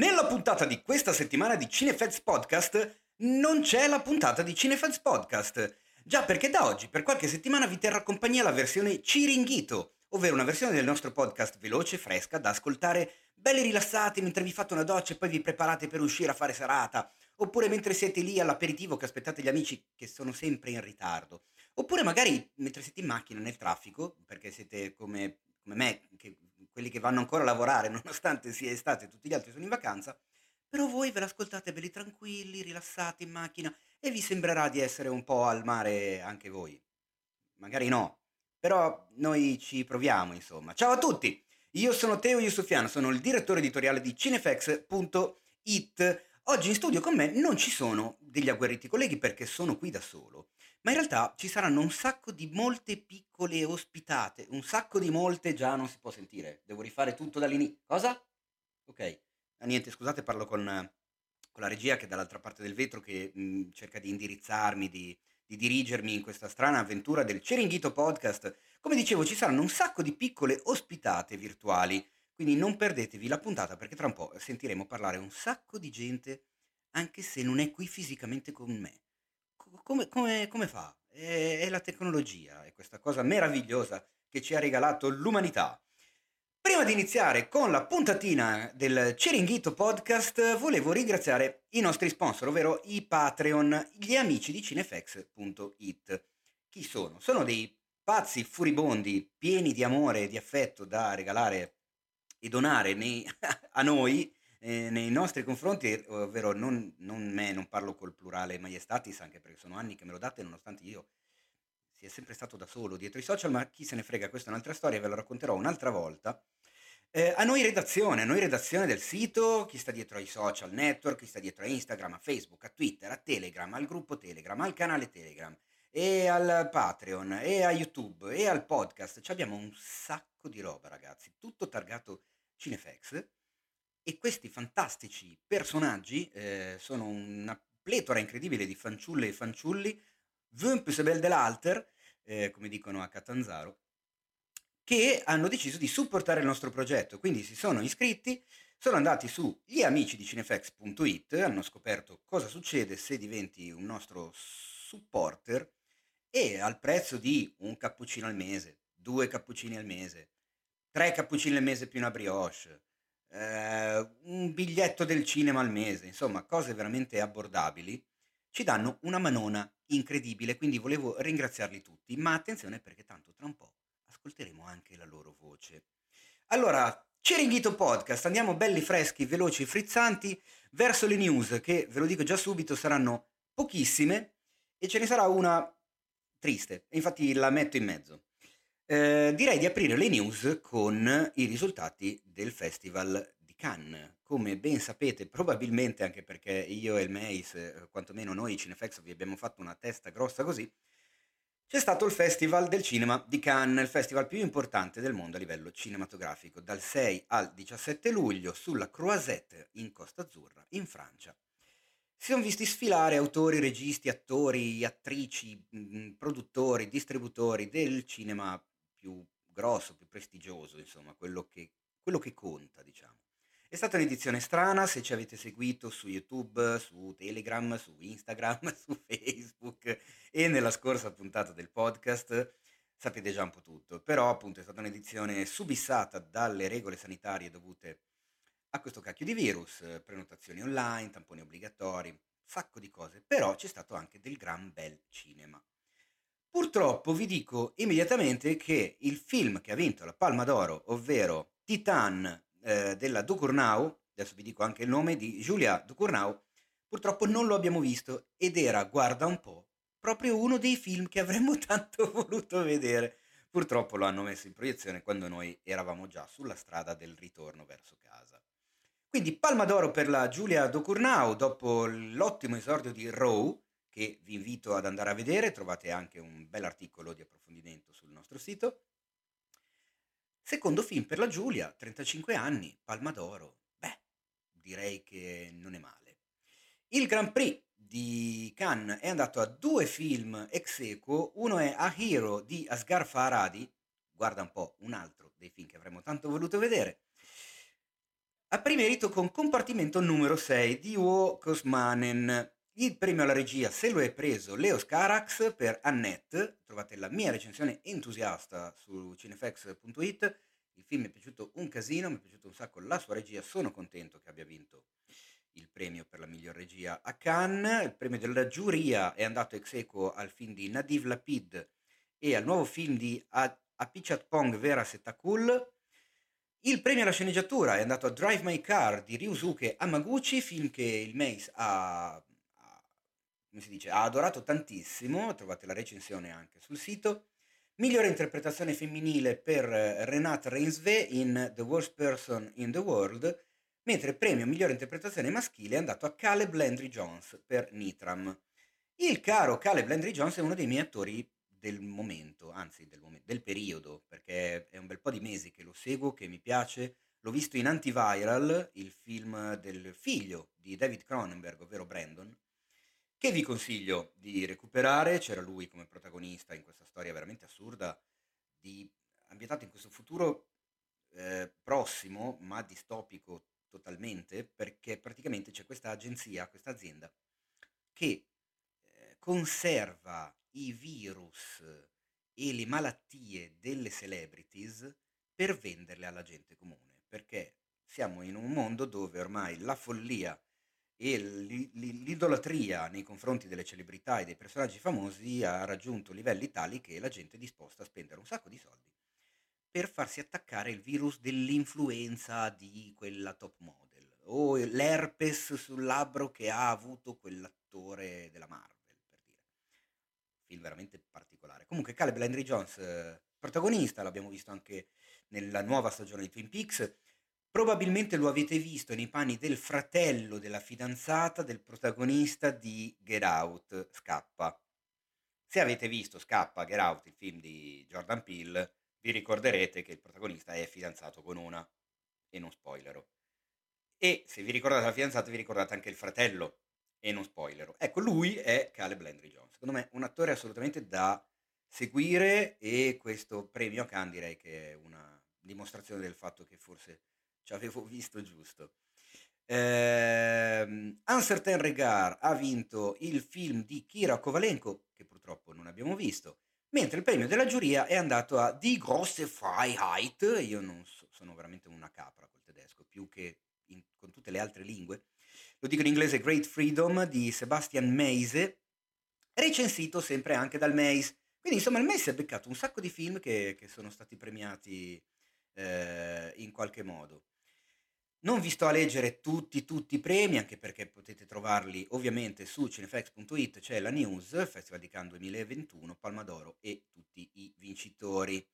Nella puntata di questa settimana di Cinefeds Podcast non c'è la puntata di Cinefeds Podcast. Già perché da oggi, per qualche settimana, vi terrà compagnia la versione Ciringhito, ovvero una versione del nostro podcast veloce, fresca, da ascoltare belli rilassati mentre vi fate una doccia e poi vi preparate per uscire a fare serata, oppure mentre siete lì all'aperitivo che aspettate gli amici che sono sempre in ritardo, oppure magari mentre siete in macchina nel traffico, perché siete come, come me, che quelli che vanno ancora a lavorare nonostante sia estate e tutti gli altri sono in vacanza, però voi ve l'ascoltate belli tranquilli, rilassati in macchina e vi sembrerà di essere un po' al mare anche voi. Magari no, però noi ci proviamo insomma. Ciao a tutti! Io sono Teo Yusufiano, sono il direttore editoriale di cinefx.it. Oggi in studio con me non ci sono degli agguerriti colleghi perché sono qui da solo ma in realtà ci saranno un sacco di molte piccole ospitate, un sacco di molte già non si può sentire, devo rifare tutto dall'inizio. Cosa? Ok, ah, niente, scusate, parlo con, con la regia che è dall'altra parte del vetro che mh, mm, cerca di indirizzarmi, di, di dirigermi in questa strana avventura del Ceringhito Podcast. Come dicevo, ci saranno un sacco di piccole ospitate virtuali, quindi non perdetevi la puntata perché tra un po' sentiremo parlare un sacco di gente, anche se non è qui fisicamente con me come, come- come fa? È, è la tecnologia, è questa cosa meravigliosa che ci ha regalato l'umanità. Prima di iniziare con la puntatina del Ciringhito Podcast, volevo ringraziare i nostri sponsor, ovvero i Patreon, gli amici di cinefx.it. Chi sono? Sono dei pazzi furibondi, pieni di amore e di affetto da regalare e donare nei- a noi eh, nei nostri confronti, ovvero non, non me, non parlo col plurale maiestatis, anche perché sono anni che me lo date, nonostante io sia sempre stato da solo dietro i social, ma chi se ne frega, questa è un'altra storia, ve la racconterò un'altra volta. Eh, a noi redazione, a noi redazione del sito, chi sta dietro ai social network, chi sta dietro a Instagram, a Facebook, a Twitter, a Telegram, al gruppo Telegram, al canale Telegram, e al Patreon, e a YouTube, e al podcast. Ci abbiamo un sacco di roba, ragazzi, tutto targato Cinefx e questi fantastici personaggi eh, sono una pletora incredibile di fanciulle e fanciulli, più bel dell'alter, eh, come dicono a Catanzaro, che hanno deciso di supportare il nostro progetto. Quindi si sono iscritti, sono andati su gli hanno scoperto cosa succede se diventi un nostro supporter e al prezzo di un cappuccino al mese, due cappuccini al mese, tre cappuccini al mese più una brioche, eh, un biglietto del cinema al mese, insomma cose veramente abbordabili, ci danno una manona incredibile, quindi volevo ringraziarli tutti, ma attenzione perché tanto tra un po' ascolteremo anche la loro voce. Allora, Ciringhito Podcast, andiamo belli freschi, veloci, frizzanti verso le news che, ve lo dico già subito, saranno pochissime e ce ne sarà una triste, infatti la metto in mezzo. Eh, direi di aprire le news con i risultati del Festival di Cannes. Come ben sapete, probabilmente anche perché io e il Mace, eh, quantomeno noi Cinefex, vi abbiamo fatto una testa grossa così, c'è stato il Festival del Cinema di Cannes, il festival più importante del mondo a livello cinematografico, dal 6 al 17 luglio sulla Croisette in Costa Azzurra, in Francia. Si sono visti sfilare autori, registi, attori, attrici, mh, produttori, distributori del cinema più grosso, più prestigioso, insomma, quello che, quello che conta, diciamo. È stata un'edizione strana, se ci avete seguito su YouTube, su Telegram, su Instagram, su Facebook e nella scorsa puntata del podcast sapete già un po' tutto, però appunto è stata un'edizione subissata dalle regole sanitarie dovute a questo cacchio di virus, prenotazioni online, tamponi obbligatori, sacco di cose, però c'è stato anche del gran bel cinema. Purtroppo vi dico immediatamente che il film che ha vinto la Palma d'Oro, ovvero Titan eh, della Ducournau, adesso vi dico anche il nome di Giulia Ducournau, purtroppo non lo abbiamo visto ed era, guarda un po', proprio uno dei film che avremmo tanto voluto vedere. Purtroppo lo hanno messo in proiezione quando noi eravamo già sulla strada del ritorno verso casa. Quindi Palma d'Oro per la Giulia Ducournau dopo l'ottimo esordio di Rowe, che vi invito ad andare a vedere, trovate anche un bel articolo di approfondimento sul nostro sito. Secondo film per la Giulia, 35 anni, Palma d'Oro. Beh, direi che non è male. Il Grand Prix di Cannes è andato a due film ex equo, uno è A Hero di Asghar Farhadi, guarda un po' un altro dei film che avremmo tanto voluto vedere, a primerito con compartimento numero 6 di Uo Kosmanen. Il premio alla regia se lo è preso Leo Scarax per Annette. Trovate la mia recensione entusiasta su cinefx.it. Il film mi è piaciuto un casino, mi è piaciuto un sacco la sua regia. Sono contento che abbia vinto il premio per la miglior regia a Cannes. Il premio della giuria è andato ex equo al film di Nadiv Lapid e al nuovo film di Apichat Pong Vera Setakul. Il premio alla sceneggiatura è andato a Drive My Car di Ryusuke Amaguchi, film che il Mace ha, come si dice, ha adorato tantissimo, trovate la recensione anche sul sito. Migliore interpretazione femminile per Renate Reinsve in The Worst Person in the World, mentre premio migliore interpretazione maschile è andato a Caleb Landry Jones per Nitram. Il caro Caleb Landry Jones è uno dei miei attori del momento, anzi del, momento, del periodo, perché è un bel po' di mesi che lo seguo, che mi piace. L'ho visto in Antiviral, il film del figlio di David Cronenberg, ovvero Brandon, che vi consiglio di recuperare. C'era lui come protagonista in questa storia veramente assurda, di, ambientato in questo futuro eh, prossimo, ma distopico totalmente, perché praticamente c'è questa agenzia, questa azienda, che eh, conserva i virus e le malattie delle celebrities per venderle alla gente comune, perché siamo in un mondo dove ormai la follia e l'idolatria nei confronti delle celebrità e dei personaggi famosi ha raggiunto livelli tali che la gente è disposta a spendere un sacco di soldi per farsi attaccare il virus dell'influenza di quella top model o l'herpes sul labbro che ha avuto quell'attore della Marvel film veramente particolare. Comunque Caleb Landry Jones, eh, protagonista, l'abbiamo visto anche nella nuova stagione di Twin Peaks, probabilmente lo avete visto nei panni del fratello della fidanzata del protagonista di Get Out, Scappa. Se avete visto Scappa, Get Out, il film di Jordan Peele, vi ricorderete che il protagonista è fidanzato con una, e non spoilerò. E se vi ricordate la fidanzata, vi ricordate anche il fratello e non spoilerò. Ecco, lui è Caleb Landry Jones. Secondo me un attore assolutamente da seguire e questo premio a Cannes direi che è una dimostrazione del fatto che forse ci avevo visto giusto. Eh, Uncertain Regard ha vinto il film di Kira Kovalenko, che purtroppo non abbiamo visto, mentre il premio della giuria è andato a Die große Freiheit, io non so, sono veramente una capra col tedesco, più che in, con tutte le altre lingue, lo dico in inglese Great Freedom di Sebastian Meise, recensito sempre anche dal Maze. Quindi insomma il si è beccato un sacco di film che, che sono stati premiati eh, in qualche modo. Non vi sto a leggere tutti, tutti i premi, anche perché potete trovarli ovviamente su cinefx.it, c'è la news, Festival di Cannes 2021, Palma d'Oro e tutti i vincitori.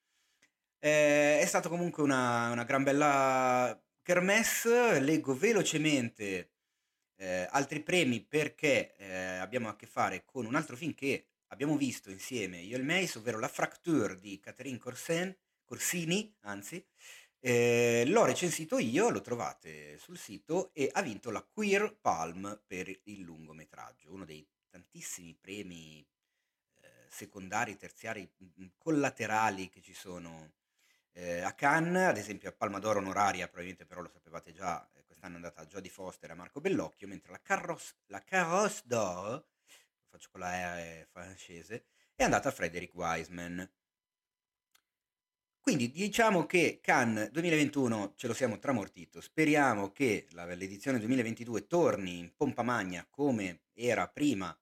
Eh, è stata comunque una, una gran bella kermesse, leggo velocemente eh, altri premi perché eh, abbiamo a che fare con un altro film che abbiamo visto insieme io e il Mace, ovvero La Fracture di Catherine Corsen, Corsini, anzi. Eh, l'ho recensito io, lo trovate sul sito e ha vinto la Queer Palm per il lungometraggio, uno dei tantissimi premi eh, secondari, terziari, collaterali che ci sono eh, a Cannes, ad esempio a Palma d'Oro onoraria, probabilmente però lo sapevate già, eh, quest'anno è andata a Jodie Foster e a Marco Bellocchio, mentre la Carrosse, la Carrosse d'Or, lo faccio con la R francese, è andata a Frederick Wiseman. Quindi diciamo che Cannes 2021 ce lo siamo tramortito, speriamo che l'edizione 2022 torni in pompa magna come era prima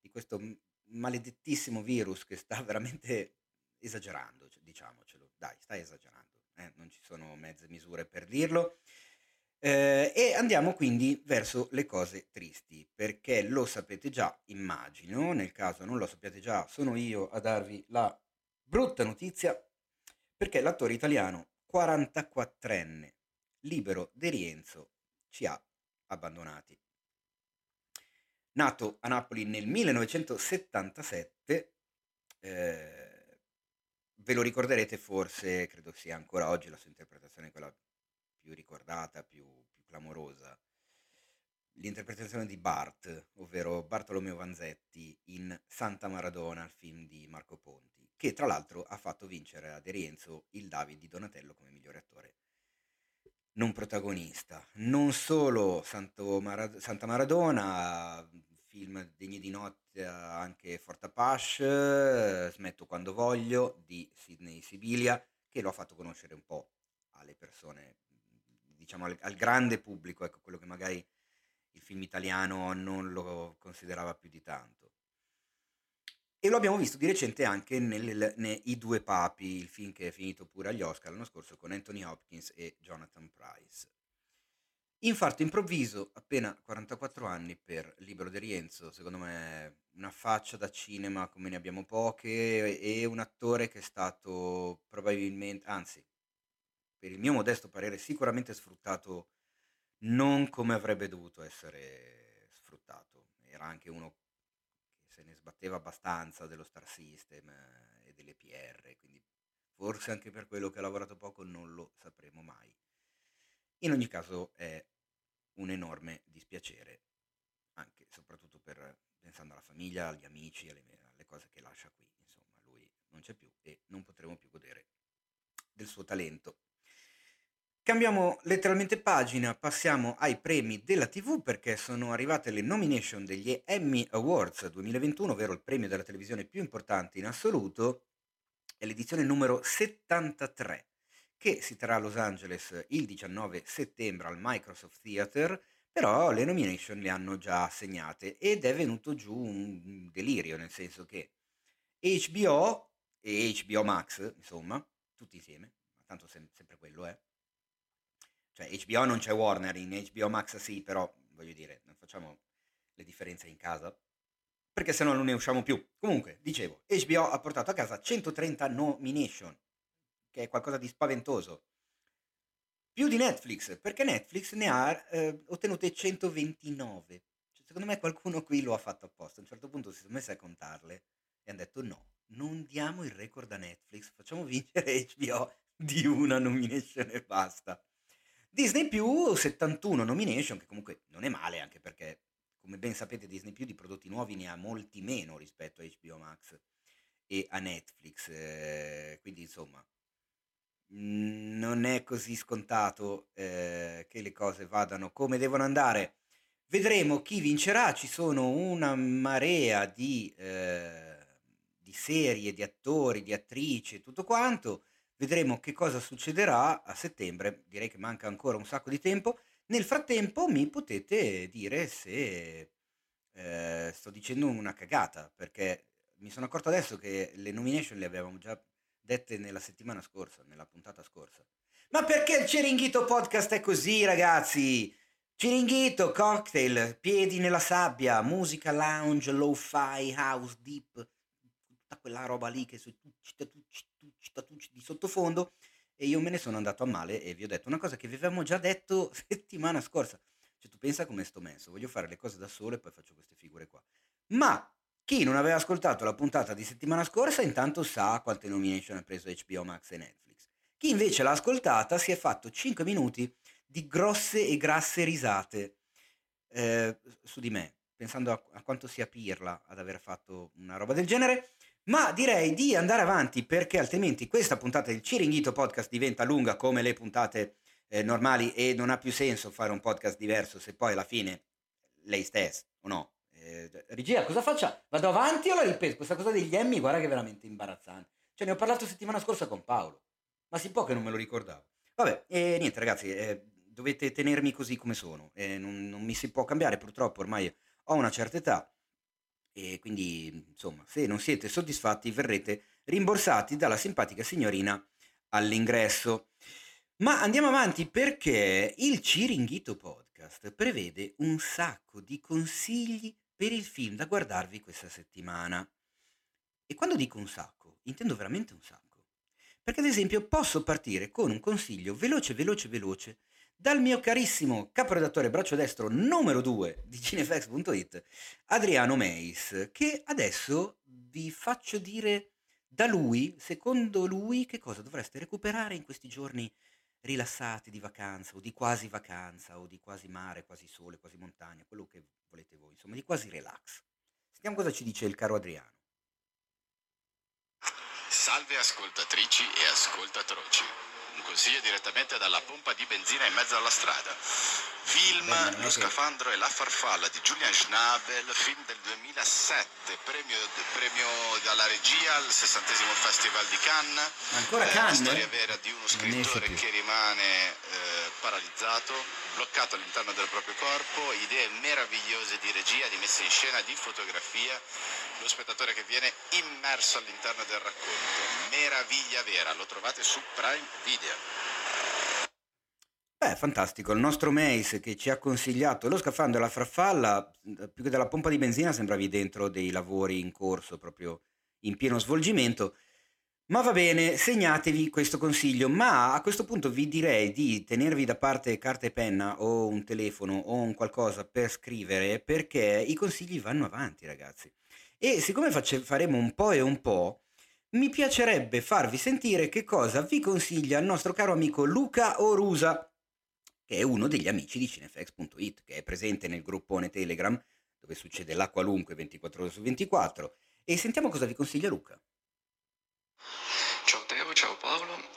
di questo maledettissimo virus che sta veramente esagerando, diciamocelo, dai, stai esagerando, eh? non ci sono mezze misure per dirlo. Eh, e andiamo quindi verso le cose tristi, perché lo sapete già, immagino, nel caso non lo sappiate già, sono io a darvi la brutta notizia, perché l'attore italiano 44enne, libero De Rienzo, ci ha abbandonati. Nato a Napoli nel 1977, eh, ve lo ricorderete forse, credo sia ancora oggi la sua interpretazione quella più ricordata, più, più clamorosa. L'interpretazione di Bart, ovvero Bartolomeo Vanzetti in Santa Maradona, il film di Marco Ponti, che tra l'altro ha fatto vincere ad Erienzo il David di Donatello come migliore attore non protagonista. Non solo Mara- Santa Maradona, film degni di notte anche Fort Apache, Smetto quando voglio di Sidney Sibilia, che lo ha fatto conoscere un po' alle persone, diciamo al, al grande pubblico, ecco quello che magari il film italiano non lo considerava più di tanto. E lo abbiamo visto di recente anche nel, nei I Due Papi, il film che è finito pure agli Oscar l'anno scorso con Anthony Hopkins e Jonathan Price. Infarto improvviso, appena 44 anni per Libero di Rienzo, secondo me una faccia da cinema come ne abbiamo poche e un attore che è stato probabilmente, anzi, per il mio modesto parere, sicuramente sfruttato non come avrebbe dovuto essere sfruttato. Era anche uno se ne sbatteva abbastanza dello Star System eh, e delle PR, quindi forse anche per quello che ha lavorato poco non lo sapremo mai. In ogni caso è un enorme dispiacere, anche soprattutto per, pensando alla famiglia, agli amici, alle, alle cose che lascia qui, insomma, lui non c'è più e non potremo più godere del suo talento. Cambiamo letteralmente pagina, passiamo ai premi della TV perché sono arrivate le nomination degli Emmy Awards 2021, ovvero il premio della televisione più importante in assoluto, è l'edizione numero 73 che si terrà a Los Angeles il 19 settembre al Microsoft Theater, però le nomination le hanno già assegnate ed è venuto giù un delirio, nel senso che HBO e HBO Max, insomma, tutti insieme, ma tanto sempre quello è, cioè HBO non c'è Warner, in HBO Max sì, però voglio dire, non facciamo le differenze in casa, perché se no non ne usciamo più. Comunque, dicevo, HBO ha portato a casa 130 nomination, che è qualcosa di spaventoso. Più di Netflix, perché Netflix ne ha eh, ottenute 129. Cioè, secondo me qualcuno qui lo ha fatto apposta. A un certo punto si sono messi a contarle e hanno detto no, non diamo il record a Netflix, facciamo vincere HBO di una nomination e basta. Disney più 71 nomination, che comunque non è male, anche perché, come ben sapete, Disney più di prodotti nuovi ne ha molti meno rispetto a HBO Max e a Netflix. Eh, quindi, insomma, non è così scontato eh, che le cose vadano come devono andare. Vedremo chi vincerà, ci sono una marea di, eh, di serie, di attori, di attrici e tutto quanto. Vedremo che cosa succederà a settembre, direi che manca ancora un sacco di tempo. Nel frattempo mi potete dire se eh, sto dicendo una cagata, perché mi sono accorto adesso che le nomination le avevamo già dette nella settimana scorsa, nella puntata scorsa. Ma perché il Ciringhito Podcast è così, ragazzi? Ciringhito, cocktail, piedi nella sabbia, musica lounge, lo-fi, house, deep, tutta quella roba lì che sui tucci, tucci, tucci, tucci di sottofondo e io me ne sono andato a male e vi ho detto una cosa che vi avevamo già detto settimana scorsa. Cioè tu pensa come sto messo, voglio fare le cose da solo e poi faccio queste figure qua. Ma chi non aveva ascoltato la puntata di settimana scorsa intanto sa quante nomination ha preso HBO Max e Netflix. Chi invece l'ha ascoltata si è fatto 5 minuti di grosse e grasse risate eh, su di me, pensando a, a quanto sia pirla ad aver fatto una roba del genere. Ma direi di andare avanti perché altrimenti questa puntata del Ciringhito Podcast diventa lunga come le puntate eh, normali e non ha più senso fare un podcast diverso se poi alla fine lei stessa o no. Eh, regia, cosa faccia? Vado avanti o la ripeto? Questa cosa degli Emmy, guarda che è veramente imbarazzante. Cioè ne ho parlato settimana scorsa con Paolo, ma si può che non me lo ricordavo. Vabbè, e niente ragazzi, eh, dovete tenermi così come sono, eh, non, non mi si può cambiare purtroppo, ormai ho una certa età e quindi, insomma, se non siete soddisfatti verrete rimborsati dalla simpatica signorina all'ingresso. Ma andiamo avanti perché il Ciringhito Podcast prevede un sacco di consigli per il film da guardarvi questa settimana. E quando dico un sacco, intendo veramente un sacco. Perché ad esempio posso partire con un consiglio veloce, veloce, veloce dal mio carissimo caporedattore braccio destro numero 2 di cinefx.it, Adriano Meis, che adesso vi faccio dire da lui, secondo lui, che cosa dovreste recuperare in questi giorni rilassati di vacanza o di quasi vacanza o di quasi mare, quasi sole, quasi montagna, quello che volete voi, insomma, di quasi relax. Sentiamo cosa ci dice il caro Adriano. Salve ascoltatrici e ascoltatroci consiglio direttamente dalla pompa di benzina in mezzo alla strada. Film Beh, Lo scafandro e la farfalla di Julian Schnabel, film del 2007, premio, premio dalla regia al 60 Festival di Cannes. Ancora eh, Cannes? La storia vera di uno scrittore che rimane eh, paralizzato, bloccato all'interno del proprio corpo, idee meravigliose di regia, di messa in scena, di fotografia, lo spettatore che viene immerso all'interno del racconto. Meraviglia vera, lo trovate su Prime Video. Beh, fantastico. Il nostro Mace che ci ha consigliato lo scafandro e la farfalla, più che della pompa di benzina sembravi dentro dei lavori in corso, proprio in pieno svolgimento. Ma va bene, segnatevi questo consiglio, ma a questo punto vi direi di tenervi da parte carta e penna o un telefono o un qualcosa per scrivere perché i consigli vanno avanti, ragazzi. E siccome face- faremo un po' e un po', mi piacerebbe farvi sentire che cosa vi consiglia il nostro caro amico Luca Orusa che è uno degli amici di cinefx.it, che è presente nel gruppone Telegram, dove succede la qualunque 24 ore su 24, e sentiamo cosa vi consiglia Luca. Ciao Teo, ciao Paolo.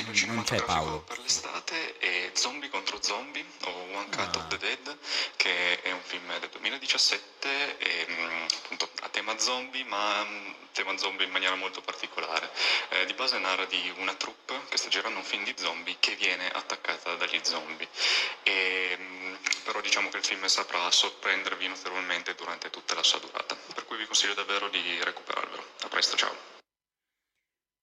Non, cinematografico per l'estate è Zombie contro Zombie o One Cut ah. of the Dead, che è un film del 2017 e, mm, appunto a tema zombie, ma mm, tema zombie in maniera molto particolare. Eh, di base narra di una troupe che sta girando un film di zombie che viene attaccata dagli zombie. E, mm, però diciamo che il film saprà sorprendervi notevolmente durante tutta la sua durata. Per cui vi consiglio davvero di recuperarvelo. A presto, ciao.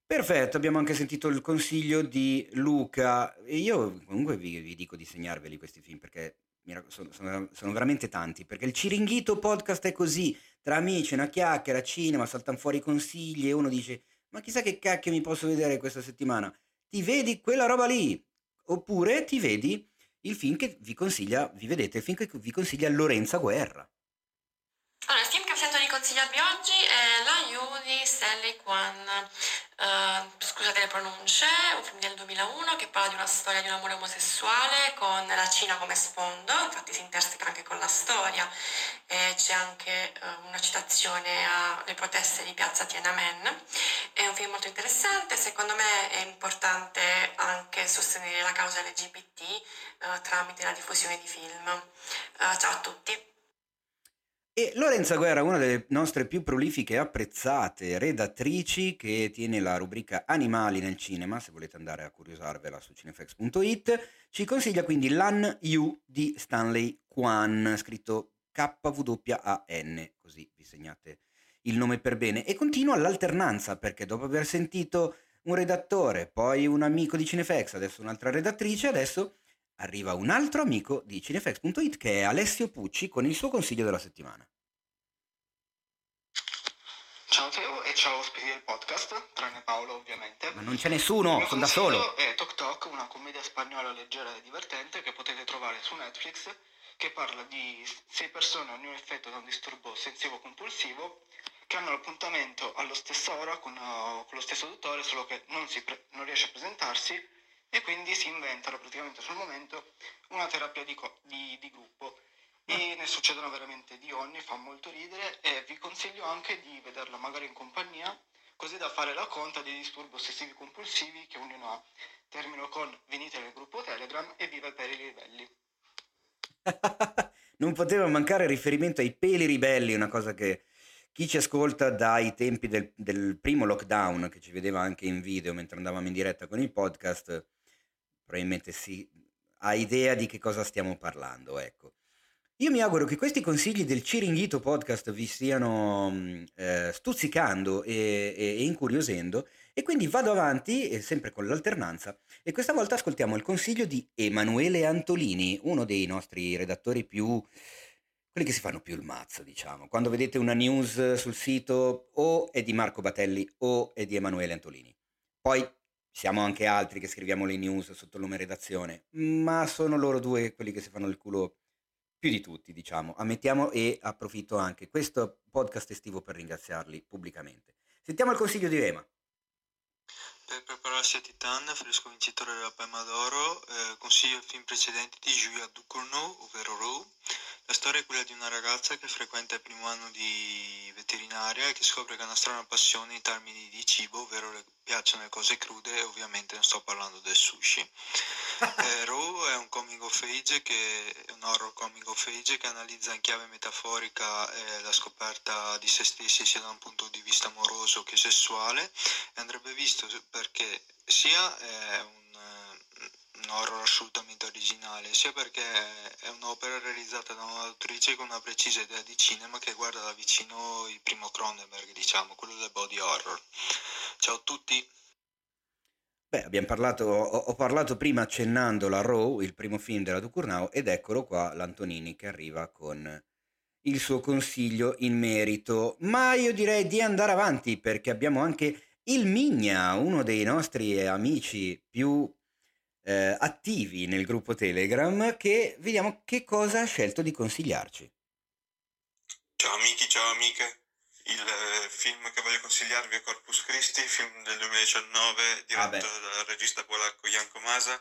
Perfetto, abbiamo anche sentito il consiglio di Luca e io comunque vi, vi dico di segnarveli questi film perché sono, sono, sono, veramente tanti, perché il Ciringhito podcast è così, tra amici, una chiacchiera, cinema, saltano fuori consigli e uno dice ma chissà che cacchio mi posso vedere questa settimana, ti vedi quella roba lì, oppure ti vedi il film che vi consiglia, vi vedete il film che vi consiglia Lorenza Guerra. Allora, il film che sento di consigliarvi oggi è La Yu di Kwan. Uh, scusate le pronunce, un film del 2001 che parla di una storia di un amore omosessuale con la Cina come sfondo, infatti si interseca anche con la storia. E c'è anche uh, una citazione alle proteste di piazza Tiananmen. È un film molto interessante, secondo me è importante anche sostenere la causa LGBT uh, eh, tramite la diffusione di film. ciao a tutti! E Lorenza Guerra, una delle nostre più prolifiche e apprezzate redattrici che tiene la rubrica Animali nel cinema, se volete andare a curiosarvela su cinefx.it, ci consiglia quindi Lan Yu di Stanley Kwan, scritto K-W-A-N, così vi segnate il nome per bene. E continua l'alternanza, perché dopo aver sentito un redattore, poi un amico di Cinefx, adesso un'altra redattrice, adesso arriva un altro amico di cinefx.it che è Alessio Pucci con il suo consiglio della settimana. Ciao Teo e ciao ospiti del podcast, tranne Paolo ovviamente. Ma non c'è nessuno, sono da solo. è Tok Tok, una commedia spagnola leggera e divertente che potete trovare su Netflix che parla di sei persone, ognuno effetto da un disturbo sensitivo compulsivo che hanno l'appuntamento alla stessa ora con, uh, con lo stesso dottore, solo che non, pre- non riesce a presentarsi e quindi si inventano praticamente sul momento una terapia di, co- di, di gruppo e ne succedono veramente di ogni, fa molto ridere e vi consiglio anche di vederla magari in compagnia così da fare la conta dei disturbi ossessivi compulsivi che ognuno ha. Termino con venite nel gruppo Telegram e viva per i ribelli. non poteva mancare riferimento ai peli ribelli, una cosa che chi ci ascolta dai tempi del, del, primo lockdown, che ci vedeva anche in video mentre andavamo in diretta con il podcast, probabilmente si ha idea di che cosa stiamo parlando, ecco. Io mi auguro che questi consigli del Ciringhito podcast vi stiano mm, eh, stuzzicando e, e, e, incuriosendo e quindi vado avanti, eh, sempre con l'alternanza, e questa volta ascoltiamo il consiglio di Emanuele Antolini, uno dei nostri redattori più... quelli che si fanno più il mazzo, diciamo. Quando vedete una news sul sito o è di Marco Batelli o è di Emanuele Antolini. Poi siamo anche altri che scriviamo le news sotto il nome redazione, ma sono loro due quelli che si fanno il culo più di tutti, diciamo. Ammettiamo e approfitto anche questo podcast estivo per ringraziarli pubblicamente. Sentiamo il consiglio di Ema. Per prepararsi a Titan, fresco vincitore della Palma d'Oro, eh, consiglio il film precedente di Julia Ducournau, ovvero Row, La storia è quella di una ragazza che frequenta il primo anno di veterinaria e che scopre che ha una strana passione in termini di cibo, ovvero le piacciono le cose crude e ovviamente non sto parlando del sushi. eh, Raw è un coming of age che è un horror coming of age che analizza in chiave metaforica eh, la scoperta di se stessi sia da un punto di vista amoroso che sessuale e andrebbe visto perché sia è un un horror assolutamente originale, sia perché è un'opera realizzata da un'autrice con una precisa idea di cinema che guarda da vicino il primo Cronenberg, diciamo, quello del body horror. Ciao a tutti. Beh, abbiamo parlato, ho, parlato prima accennando la Raw, il primo film della Ducurnau, ed eccolo qua l'Antonini che arriva con il suo consiglio in merito. Ma io direi di andare avanti perché abbiamo anche il Migna, uno dei nostri amici più eh, attivi nel gruppo Telegram che vediamo che cosa ha scelto di consigliarci. Ciao amici, ciao amiche. Il eh, film che voglio consigliarvi è Corpus Christi, film del 2019 diretto ah dal regista polacco Janko Masa.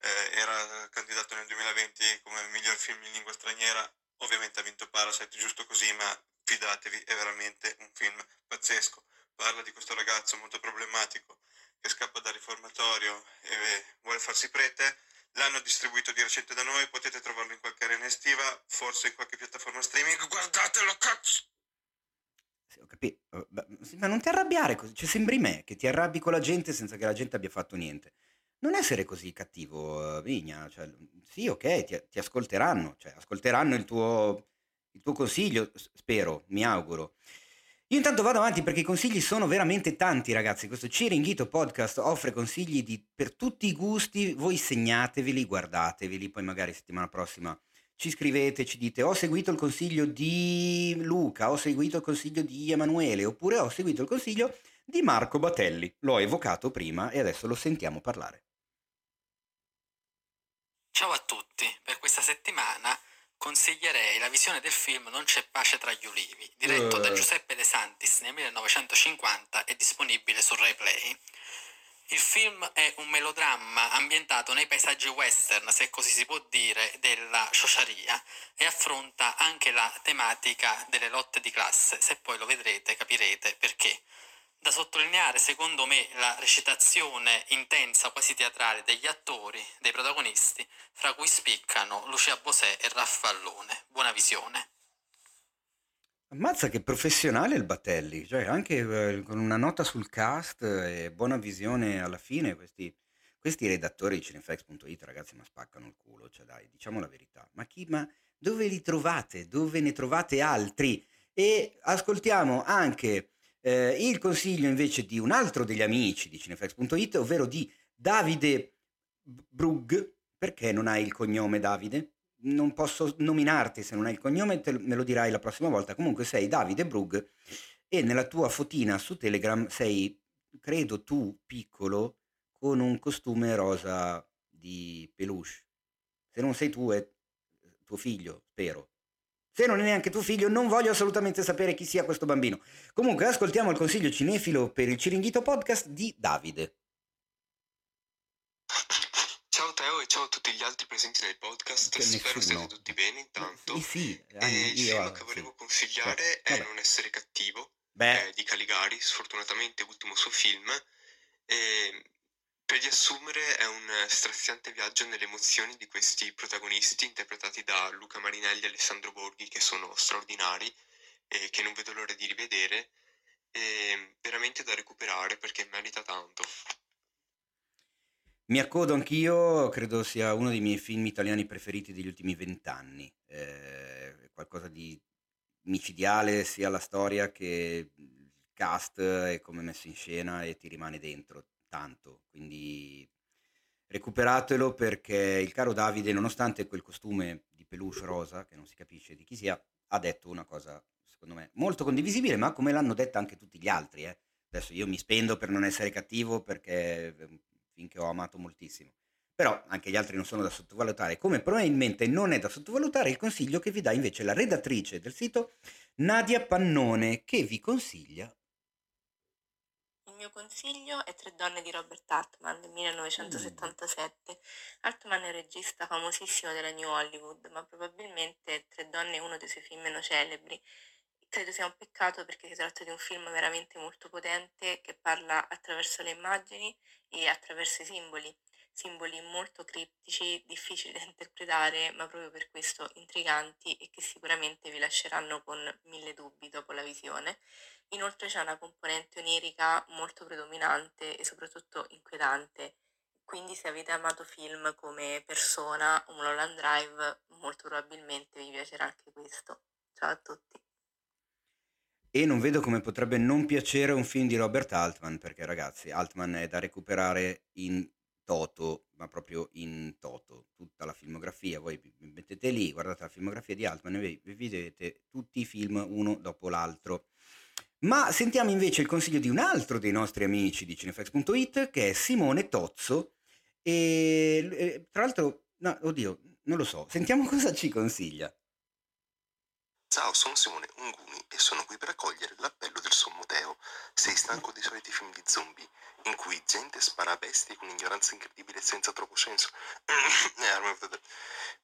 Eh, era candidato nel 2020 come miglior film in lingua straniera. Ovviamente ha vinto Parasite, giusto così, ma fidatevi, è veramente un film pazzesco. Parla di questo ragazzo molto problematico che scappa dal riformatorio e vuole farsi prete. L'hanno distribuito di recente da noi, potete trovarlo in qualche arena estiva, forse in qualche piattaforma streaming. Guardatelo, cazzo! Sì, ho capito. Oh, ma non ti arrabbiare così. Cioè, sembri me che ti arrabbi con la gente senza che la gente abbia fatto niente. Non essere così cattivo, Vigna. Cioè, sì, ok, ti, ti ascolteranno. Cioè, ascolteranno il tuo, il tuo consiglio, spero, mi auguro. Io intanto vado avanti perché i consigli sono veramente tanti, ragazzi. Questo Ciringhito Podcast offre consigli di, per tutti i gusti. Voi segnateveli, guardateveli, poi magari settimana prossima ci scrivete, ci dite ho seguito il consiglio di Luca, ho seguito il consiglio di Emanuele, oppure ho seguito il consiglio di Marco Batelli. L'ho evocato prima e adesso lo sentiamo parlare. Ciao a tutti, per questa settimana consiglierei la visione del film Non c'è pace tra gli ulivi, diretto da Giuseppe De Santis nel 1950 e disponibile su RaiPlay. Il film è un melodramma ambientato nei paesaggi western, se così si può dire, della sciociaria e affronta anche la tematica delle lotte di classe. Se poi lo vedrete capirete perché. Da sottolineare, secondo me, la recitazione intensa, quasi teatrale degli attori, dei protagonisti, fra cui spiccano Lucia Bosè e Raffallone. Buona visione. Ammazza che professionale il Battelli, cioè anche eh, con una nota sul cast e buona visione alla fine, questi, questi redattori di cinefx.it ragazzi ma spaccano il culo, cioè dai, diciamo la verità. Ma chi, ma dove li trovate? Dove ne trovate altri? E ascoltiamo anche eh, il consiglio invece di un altro degli amici di cineflex.it, ovvero di Davide Brugg, perché non hai il cognome Davide? Non posso nominarti se non hai il cognome, te, me lo dirai la prossima volta. Comunque sei Davide Brugg e nella tua fotina su Telegram sei, credo tu, piccolo, con un costume rosa di peluche. Se non sei tu è tuo figlio, spero. Se non è neanche tuo figlio, non voglio assolutamente sapere chi sia questo bambino. Comunque, ascoltiamo il consiglio cinefilo per il Ciringhito Podcast di Davide. Ciao Teo e ciao a tutti gli altri presenti nel podcast. Che Spero nessuno. siate tutti bene intanto. Sì, sì, e il io, film che volevo sì. consigliare è Vabbè. Non essere cattivo Beh. di Caligari, sfortunatamente ultimo suo film. E per riassumere è un straziante viaggio nelle emozioni di questi protagonisti interpretati da Luca Marinelli e Alessandro Borghi che sono straordinari e che non vedo l'ora di rivedere e veramente da recuperare perché merita tanto. Mi accodo anch'io, credo sia uno dei miei film italiani preferiti degli ultimi vent'anni, eh, qualcosa di micidiale sia la storia che il cast e come messo in scena e ti rimane dentro tanto, quindi recuperatelo perché il caro Davide, nonostante quel costume di peluche rosa, che non si capisce di chi sia, ha detto una cosa, secondo me, molto condivisibile, ma come l'hanno detta anche tutti gli altri. Eh. Adesso io mi spendo per non essere cattivo perché ehm, finché ho amato moltissimo. Però anche gli altri non sono da sottovalutare, come probabilmente non è da sottovalutare il consiglio che vi dà invece la redattrice del sito Nadia Pannone, che vi consiglia mio consiglio è Tre donne di Robert Altman del 1977. Altman è un regista famosissimo della New Hollywood, ma probabilmente Tre donne è uno dei suoi film meno celebri. Credo sia un peccato perché si tratta di un film veramente molto potente che parla attraverso le immagini e attraverso i simboli simboli molto criptici, difficili da interpretare, ma proprio per questo intriganti e che sicuramente vi lasceranno con mille dubbi dopo la visione. Inoltre c'è una componente onirica molto predominante e soprattutto inquietante. Quindi se avete amato film come Persona o Mulholland Drive, molto probabilmente vi piacerà anche questo. Ciao a tutti. E non vedo come potrebbe non piacere un film di Robert Altman, perché ragazzi, Altman è da recuperare in toto, ma proprio in toto, tutta la filmografia. Voi mettete lì, guardate la filmografia di Altman e vi vedete tutti i film uno dopo l'altro. Ma sentiamo invece il consiglio di un altro dei nostri amici di Cinefx.it che è Simone Tozzo. E tra l'altro, no, oddio, non lo so, sentiamo cosa ci consiglia. Ciao, sono Simone Unguni e sono qui per accogliere l'appello del Sommo Teo. Sei stanco dei soliti film di zombie? in cui gente spara a bestie con ignoranza incredibile e senza troppo senso. Eh,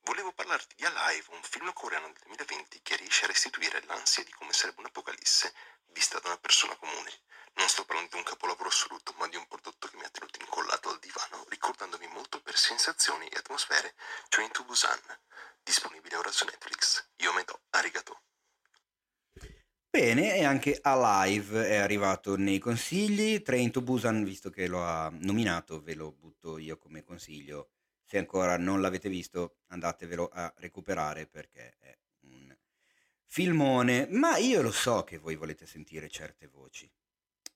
Volevo parlarti di Alive, un film coreano del 2020 che riesce a restituire l'ansia di come sarebbe un'apocalisse vista da una persona comune. Non sto parlando di un capolavoro assoluto, ma di un prodotto che mi ha tenuto incollato al divano, ricordandomi molto per sensazioni e atmosfere, Train to Busan, disponibile ora su Netflix. Io me do, arigato. Bene, e anche Alive è arrivato nei consigli. Train to Busan, visto che lo ha nominato, ve lo butto io come consiglio. Se ancora non l'avete visto, andatevelo a recuperare perché è filmone. Ma io lo so che voi volete sentire certe voci.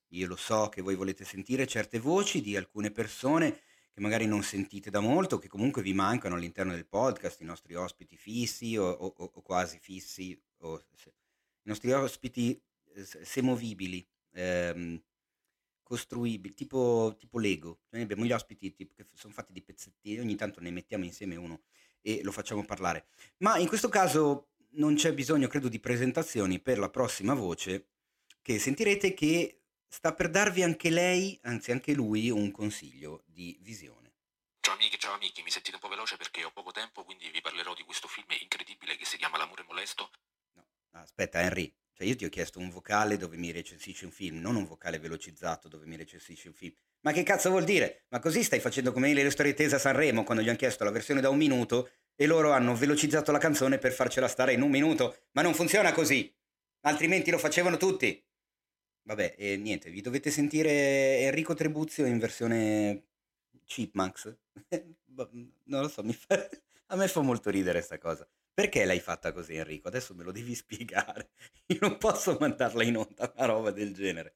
Io lo so che voi volete sentire certe voci di alcune persone che magari non sentite da molto, che comunque vi mancano all'interno del podcast, i nostri ospiti fissi o, o, o quasi fissi, o se, i nostri ospiti eh, semovibili, ehm, costruibili, tipo, tipo Lego. Noi abbiamo gli ospiti tipo, che sono fatti di pezzettini, ogni tanto ne mettiamo insieme uno e lo facciamo parlare. Ma in questo caso non c'è bisogno, credo, di presentazioni per la prossima voce, che sentirete che sta per darvi anche lei, anzi anche lui, un consiglio di visione. Ciao amiche, ciao amici, mi sentite un po' veloce perché ho poco tempo, quindi vi parlerò di questo film incredibile che si chiama L'amore molesto Aspetta, Henry, cioè io ti ho chiesto un vocale dove mi recensisci un film, non un vocale velocizzato dove mi recensisci un film. Ma che cazzo vuol dire? Ma così stai facendo come le storie tese a Sanremo quando gli hanno chiesto la versione da un minuto e loro hanno velocizzato la canzone per farcela stare in un minuto. Ma non funziona così. Altrimenti lo facevano tutti. Vabbè, e niente, vi dovete sentire Enrico Trebuzio in versione Chipmunks. non lo so, fa... a me fa molto ridere sta cosa. Perché l'hai fatta così Enrico? Adesso me lo devi spiegare. Io non posso mandarla in onda una roba del genere.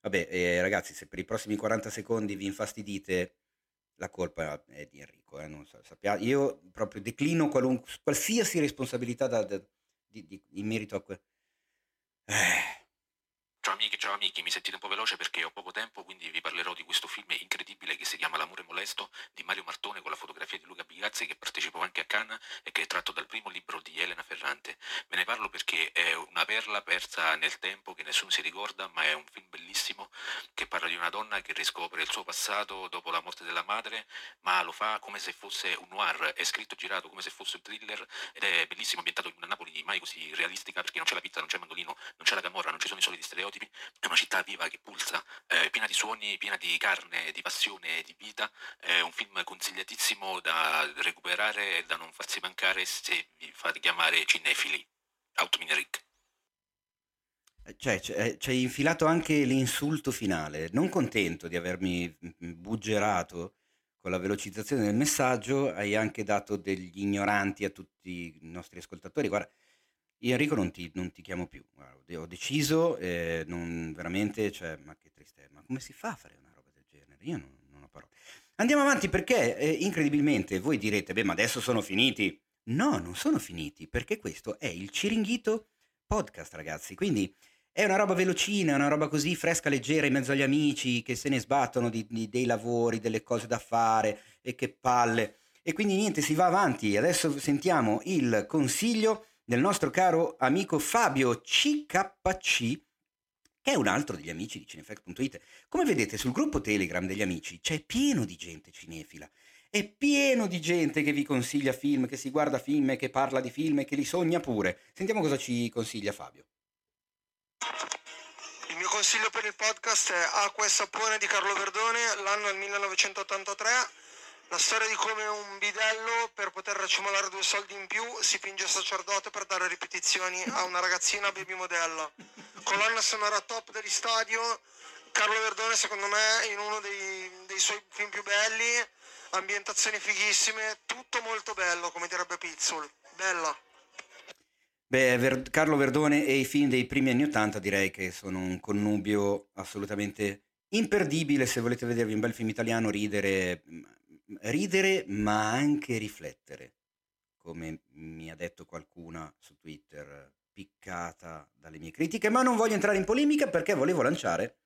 Vabbè, eh, ragazzi, se per i prossimi 40 secondi vi infastidite, la colpa è di Enrico. Eh, so, Io proprio declino qualunque, qualsiasi responsabilità da, da, di, di, in merito a... Que- eh. Ciao amiche, ciao amici, mi sentite un po' veloce perché ho poco tempo, quindi vi parlerò di questo film incredibile che si chiama L'amore molesto di Mario Martone con la fotografia di Luca Bigazzi che partecipò anche a Cannes e che è tratto dal primo libro di Elena Ferrante. Ve ne parlo perché è una perla persa nel tempo che nessuno si ricorda, ma è un film bellissimo che parla di una donna che riscopre il suo passato dopo la morte della madre, ma lo fa come se fosse un noir, è scritto e girato come se fosse un thriller ed è bellissimo ambientato in una Napoli mai così realistica perché non c'è la pizza, non c'è il mandolino, non c'è la camorra, non ci sono i soliti stereotipi stereotipi, è una città viva che pulsa, eh, piena di suoni, piena di carne, di passione, di vita, è un film consigliatissimo da recuperare e da non farsi mancare se vi fate chiamare cinefili. Automineric. Eh, cioè, ci hai infilato anche l'insulto finale. Non contento di avermi buggerato con la velocizzazione del messaggio, hai anche dato degli ignoranti a tutti i nostri ascoltatori. Guarda, io Enrico non ti, non ti chiamo più, Guarda, ho deciso, eh, non, veramente, cioè, ma che tristezza, ma come si fa a fare una roba del genere? Io non, non ho parole. Andiamo avanti perché, eh, incredibilmente, voi direte, beh, ma adesso sono finiti. No, non sono finiti, perché questo è il Ciringhito Podcast, ragazzi, quindi è una roba velocina, una roba così fresca, leggera, in mezzo agli amici che se ne sbattono di, di, dei lavori, delle cose da fare e che palle. E quindi niente, si va avanti. Adesso sentiamo il consiglio del nostro caro amico Fabio CKC che è un altro degli amici di Cinefact.it. Come vedete sul gruppo Telegram degli amici c'è pieno di gente cinefila. È pieno di gente che vi consiglia film, che si guarda film, che parla di film che li sogna pure. Sentiamo cosa ci consiglia Fabio. Il mio consiglio per il podcast è Acqua e sapone di Carlo Verdone, l'anno è il 1983 la storia di come un bidello per poter racimolare due soldi in più si finge sacerdote per dare ripetizioni a una ragazzina baby modella. Colonna sonora top degli stadio, Carlo Verdone secondo me in uno dei, dei suoi film più belli, ambientazioni fighissime, tutto molto bello come direbbe Pizzul. Bella. Beh, Ver- Carlo Verdone e i film dei primi anni Ottanta direi che sono un connubio assolutamente imperdibile se volete vedervi un bel film italiano, ridere, ridere ma anche riflettere, come mi ha detto qualcuna su Twitter, piccata dalle mie critiche, ma non voglio entrare in polemica perché volevo lanciare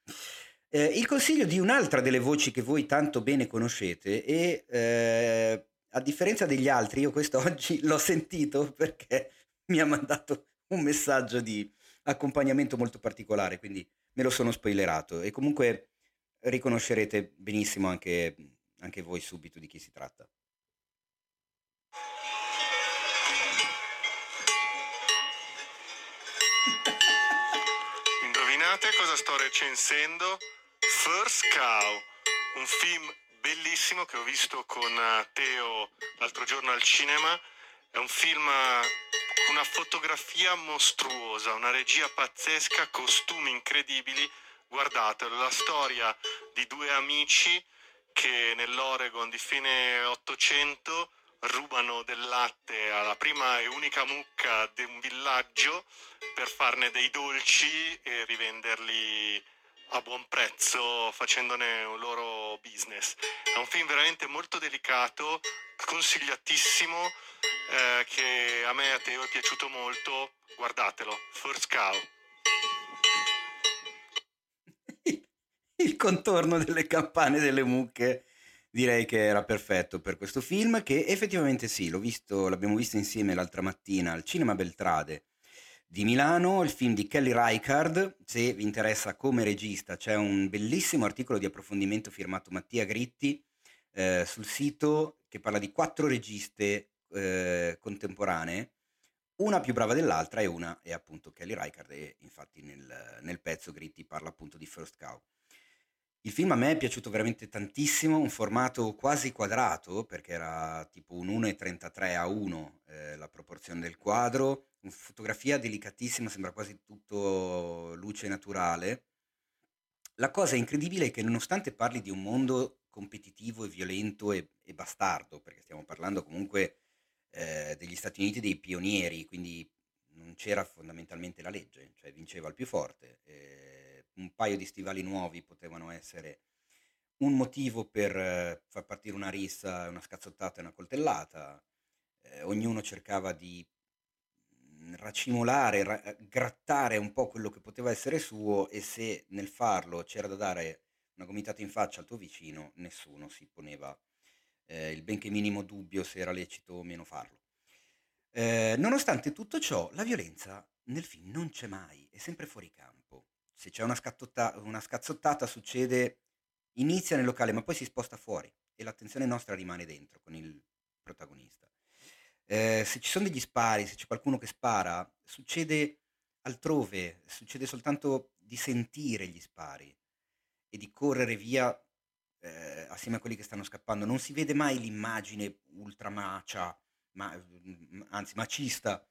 eh, il consiglio di un'altra delle voci che voi tanto bene conoscete e eh, a differenza degli altri io quest'oggi l'ho sentito perché mi ha mandato un messaggio di accompagnamento molto particolare, quindi me lo sono spoilerato. E comunque riconoscerete benissimo anche anche voi subito di chi si tratta. Indovinate cosa sto recensendo? First Cow, un film bellissimo che ho visto con eh, Teo l'altro giorno al cinema. È un film con una fotografia mostruosa, una regia pazzesca, costumi incredibili. Guardatelo, la storia di due amici che nell'Oregon di fine 800 rubano del latte alla prima e unica mucca di un villaggio per farne dei dolci e rivenderli a buon prezzo facendone un loro business. È un film veramente molto delicato, consigliatissimo, eh, che a me e a Teo è piaciuto molto. Guardatelo, First Cow. Il contorno delle campane delle mucche. Direi che era perfetto per questo film che effettivamente sì, l'ho visto, l'abbiamo visto insieme l'altra mattina al Cinema Beltrade di Milano, il film di Kelly Reichardt, se vi interessa come regista c'è un bellissimo articolo di approfondimento firmato Mattia Gritti eh, sul sito che parla di quattro registe eh, contemporanee, una più brava dell'altra e una è appunto Kelly Reichardt e infatti nel, nel pezzo Gritti parla appunto di First Cow. Il film a me è piaciuto veramente tantissimo, un formato quasi quadrato, perché era tipo un 1,33 a 1 eh, la proporzione del quadro, una fotografia delicatissima, sembra quasi tutto luce naturale. La cosa incredibile è che nonostante parli di un mondo competitivo e violento e, e bastardo, perché stiamo parlando comunque eh, degli Stati Uniti dei pionieri, quindi non c'era fondamentalmente la legge, cioè vinceva il più forte. Eh, un paio di stivali nuovi potevano essere un motivo per eh, far partire una rissa, una scazzottata e una coltellata. Eh, ognuno cercava di mm, racimolare, ra- grattare un po' quello che poteva essere suo e se nel farlo c'era da dare una gomitata in faccia al tuo vicino, nessuno si poneva eh, il benché minimo dubbio se era lecito o meno farlo. Eh, nonostante tutto ciò, la violenza nel film non c'è mai, è sempre fuori campo se c'è una, una scazzottata succede, inizia nel locale ma poi si sposta fuori e l'attenzione nostra rimane dentro con il protagonista. Eh, se ci sono degli spari, se c'è qualcuno che spara, succede altrove, succede soltanto di sentire gli spari e di correre via eh, assieme a quelli che stanno scappando. Non si vede mai l'immagine ultramacia, ma, anzi macista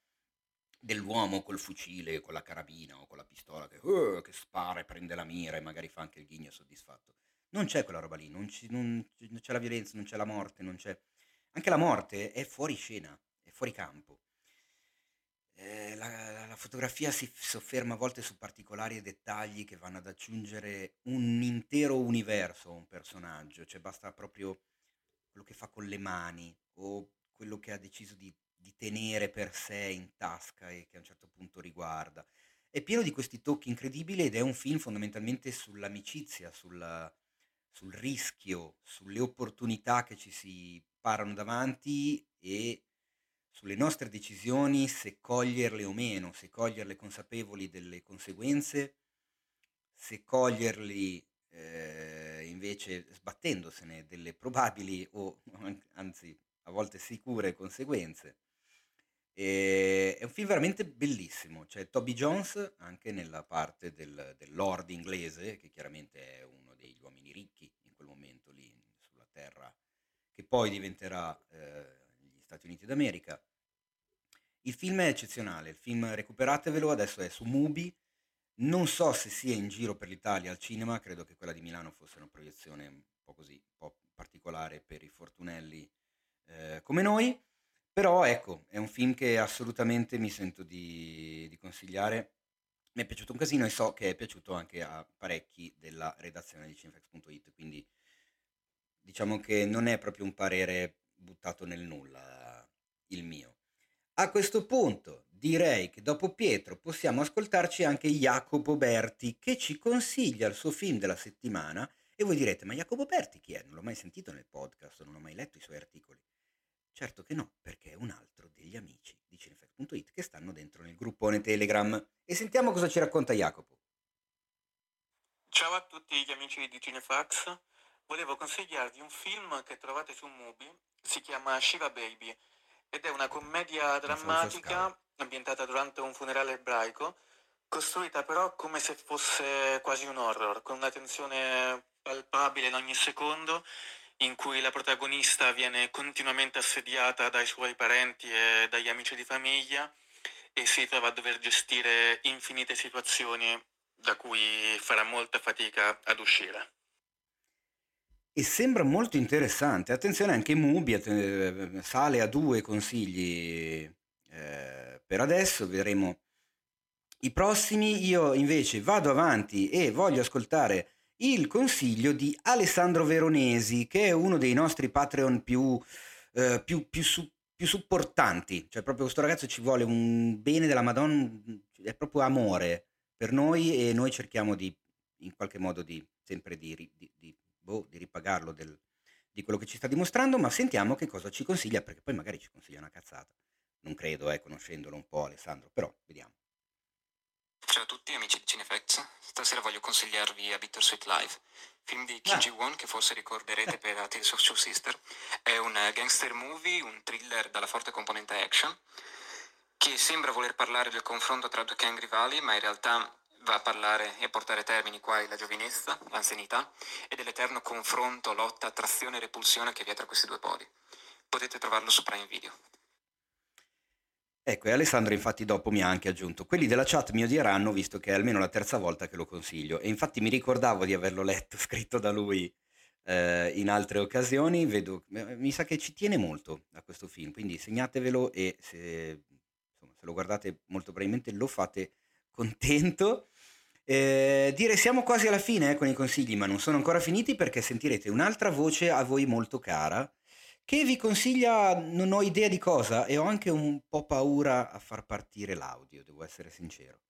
dell'uomo col fucile, con la carabina o con la pistola che, uh, che spara e prende la mira e magari fa anche il ghigno soddisfatto. Non c'è quella roba lì, non, ci, non, non c'è la violenza, non c'è la morte, non c'è... Anche la morte è fuori scena, è fuori campo. Eh, la, la, la, fotografia si sofferma a volte su particolari dettagli che vanno ad aggiungere un intero universo a un personaggio, cioè basta proprio quello che fa con le mani o quello che ha deciso di di tenere per sé in tasca e che a un certo punto riguarda. È pieno di questi tocchi incredibili ed è un film fondamentalmente sull'amicizia, sulla, sul rischio, sulle opportunità che ci si parano davanti e sulle nostre decisioni se coglierle o meno, se coglierle consapevoli delle conseguenze se coglierli eh, invece sbattendosene delle probabili o anzi a volte sicure conseguenze. E è un film veramente bellissimo, c'è Toby Jones anche nella parte del, del Lord inglese, che chiaramente è uno degli uomini ricchi in quel momento lì sulla terra, che poi diventerà eh, gli Stati Uniti d'America. Il film è eccezionale, il film recuperatevelo, adesso è su Mubi, non so se sia in giro per l'Italia al cinema, credo che quella di Milano fosse una proiezione un po' così, un po' particolare per i fortunelli eh, come noi, però ecco, è un film che assolutamente mi sento di, di consigliare. Mi è piaciuto un casino e so che è piaciuto anche a parecchi della redazione di cinefax.it, quindi diciamo che non è proprio un parere buttato nel nulla il mio. A questo punto direi che dopo Pietro possiamo ascoltarci anche Jacopo Berti che ci consiglia il suo film della settimana e voi direte ma Jacopo Berti chi è? Non l'ho mai sentito nel podcast, non ho mai letto i suoi articoli. Certo che no, perché è un altro degli amici di Cinefax.it che stanno dentro nel gruppone Telegram. E sentiamo cosa ci racconta Jacopo. Ciao a tutti gli amici di Cinefax. Volevo consigliarvi un film che trovate su Mubi, si chiama Shiva Baby ed è una commedia drammatica ambientata durante un funerale ebraico, costruita però come se fosse quasi un horror, con una tensione palpabile in ogni secondo in cui la protagonista viene continuamente assediata dai suoi parenti e dagli amici di famiglia e si trova a dover gestire infinite situazioni da cui farà molta fatica ad uscire. E sembra molto interessante. Attenzione, anche Mubi eh, sale a due consigli eh, per adesso, vedremo i prossimi. Io invece vado avanti e voglio ascoltare il consiglio di Alessandro Veronesi, che è uno dei nostri Patreon più, eh, più, più, su, più supportanti. Cioè, proprio questo ragazzo ci vuole un bene della Madonna, è proprio amore per noi e noi cerchiamo di, in qualche modo, di, sempre di, di, di, boh, ripagarlo del, di quello che ci sta dimostrando, ma sentiamo che cosa ci consiglia, perché poi magari ci consiglia una cazzata. Non credo, eh, conoscendolo un po' Alessandro, però vediamo. Ciao a tutti amici di Cinefx, stasera voglio consigliarvi A Bittersweet Life, film di Kim ah. Ji-won che forse ricorderete per A Tales of Two Sister. È un gangster movie, un thriller dalla forte componente action, che sembra voler parlare del confronto tra due gang rivali, ma in realtà va a parlare e a portare termini qua la giovinezza, l'anzianità e dell'eterno confronto, lotta, attrazione e repulsione che vi è tra questi due poli. Potete trovarlo su Prime Video. Ecco, e Alessandro infatti dopo mi ha anche aggiunto, quelli della chat mi odieranno visto che è almeno la terza volta che lo consiglio e infatti mi ricordavo di averlo letto scritto da lui eh, in altre occasioni, vedo, mi sa che ci tiene molto a questo film, quindi segnatevelo e se, insomma, se lo guardate molto probabilmente lo fate contento. Eh, dire siamo quasi alla fine eh, con i consigli, ma non sono ancora finiti perché sentirete un'altra voce a voi molto cara che vi consiglia non ho idea di cosa e ho anche un po' paura a far partire l'audio, devo essere sincero.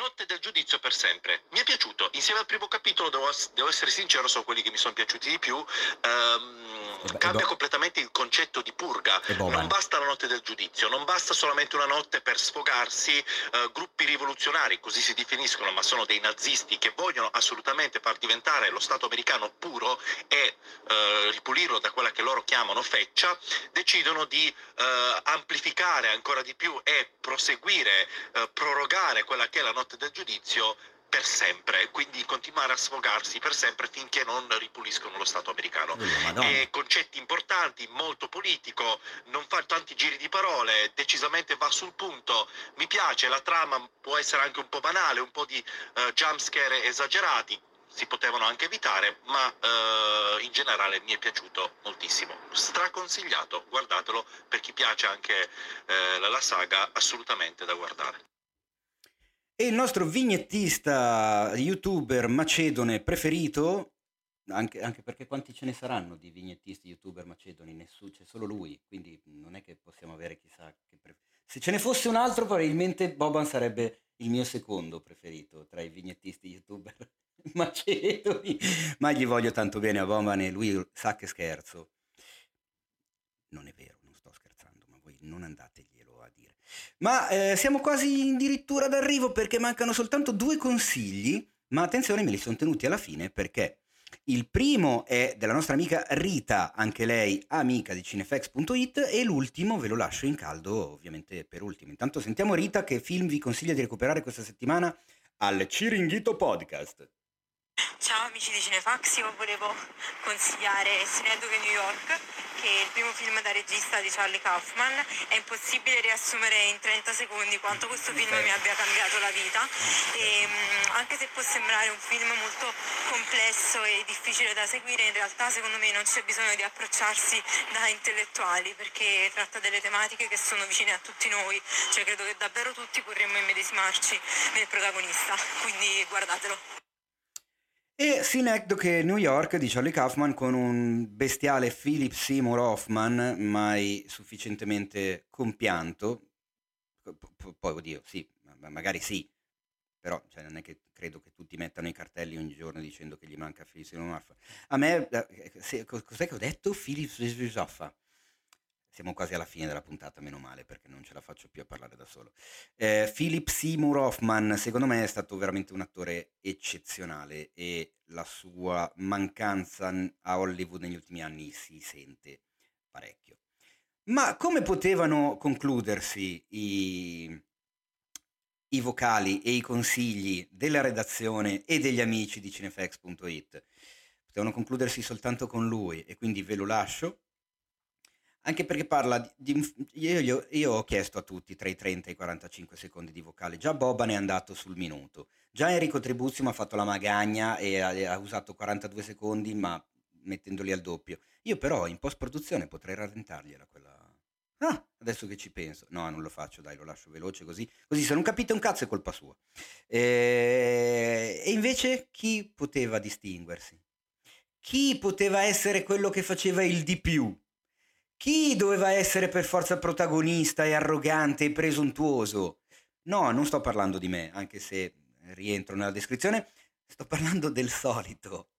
Notte del giudizio per sempre. Mi è piaciuto. Insieme al primo capitolo, devo, devo essere sincero, sono quelli che mi sono piaciuti di più. Um, cambia completamente il concetto di purga. Non basta la notte del giudizio, non basta solamente una notte per sfogarsi. Uh, gruppi rivoluzionari, così si definiscono, ma sono dei nazisti che vogliono assolutamente far diventare lo Stato americano puro e uh, ripulirlo da quella che loro chiamano feccia, decidono di uh, amplificare ancora di più e proseguire, prorogare quella che è la notte del giudizio per sempre, quindi continuare a sfogarsi per sempre finché non ripuliscono lo Stato americano. E concetti importanti, molto politico, non fa tanti giri di parole, decisamente va sul punto. Mi piace, la trama può essere anche un po' banale, un po' di uh, jumpscare esagerati, si potevano anche evitare, ma uh, in generale mi è piaciuto moltissimo. Straconsigliato, guardatelo, per chi piace anche uh, la saga, assolutamente da guardare. E il nostro vignettista youtuber macedone preferito, anche, anche, perché quanti ce ne saranno di vignettisti youtuber macedoni? Nessuno, c'è solo lui, quindi non è che possiamo avere chissà che... Pre- Se ce ne fosse un altro probabilmente Boban sarebbe il mio secondo preferito tra i vignettisti youtuber macedoni, ma gli voglio tanto bene a Boban e lui sa che scherzo. Non è vero, non sto scherzando, ma voi non andateglielo a dire. Ma eh, siamo quasi addirittura d'arrivo perché mancano soltanto due consigli, ma attenzione, me li sono tenuti alla fine perché il primo è della nostra amica Rita, anche lei amica di cinefx.it e l'ultimo ve lo lascio in caldo ovviamente per ultimo. Intanto sentiamo Rita che film vi consiglia di recuperare questa settimana al Ciringhito Podcast. Ciao amici di Cinefax, io volevo consigliare Cineduche New York, che è il primo film da regista di Charlie Kaufman. È impossibile riassumere in 30 secondi quanto questo film mi abbia cambiato la vita. E, mm, anche se può sembrare un film molto complesso e difficile da seguire, in realtà secondo me non c'è bisogno di approcciarsi da intellettuali perché tratta delle tematiche che sono vicine a tutti noi. Cioè credo che davvero tutti vorremmo immedesimarci nel protagonista, quindi guardatelo. E Synecdoche New York di Charlie Kaufman con un bestiale Philip Seymour Hoffman, mai sufficientemente compianto. poi, oddio, sì, magari sì, però cioè, non è che credo che tutti mettano i cartelli ogni giorno dicendo che gli manca Philip Seymour Hoffman. A me, eh, se, cos'è che ho detto? Philip Seymour Hoffman siamo quasi alla fine della puntata, meno male, perché non ce la faccio più a parlare da solo. Eh, Philip Seymour Hoffman, secondo me, è stato veramente un attore eccezionale e la sua mancanza a Hollywood negli ultimi anni si sente parecchio. Ma come potevano concludersi i, i vocali e i consigli della redazione e degli amici di cinefx.it? Potevano concludersi soltanto con lui e quindi ve lo lascio anche perché parla di... Io, io, io, ho chiesto a tutti tra i 30 e i 45 secondi di vocale, già Boban è andato sul minuto, già Enrico Tribuzio mi ha fatto la magagna e ha, ha, usato 42 secondi ma mettendoli al doppio. Io però in post-produzione potrei rallentargliela quella... Ah, adesso che ci penso. No, non lo faccio, dai, lo lascio veloce così. Così se non capite un cazzo è colpa sua. E, e invece chi poteva distinguersi? Chi poteva essere quello che faceva il di più? Chi doveva essere per forza protagonista e arrogante e presuntuoso? No, non sto parlando di me, anche se rientro nella descrizione, sto parlando del solito.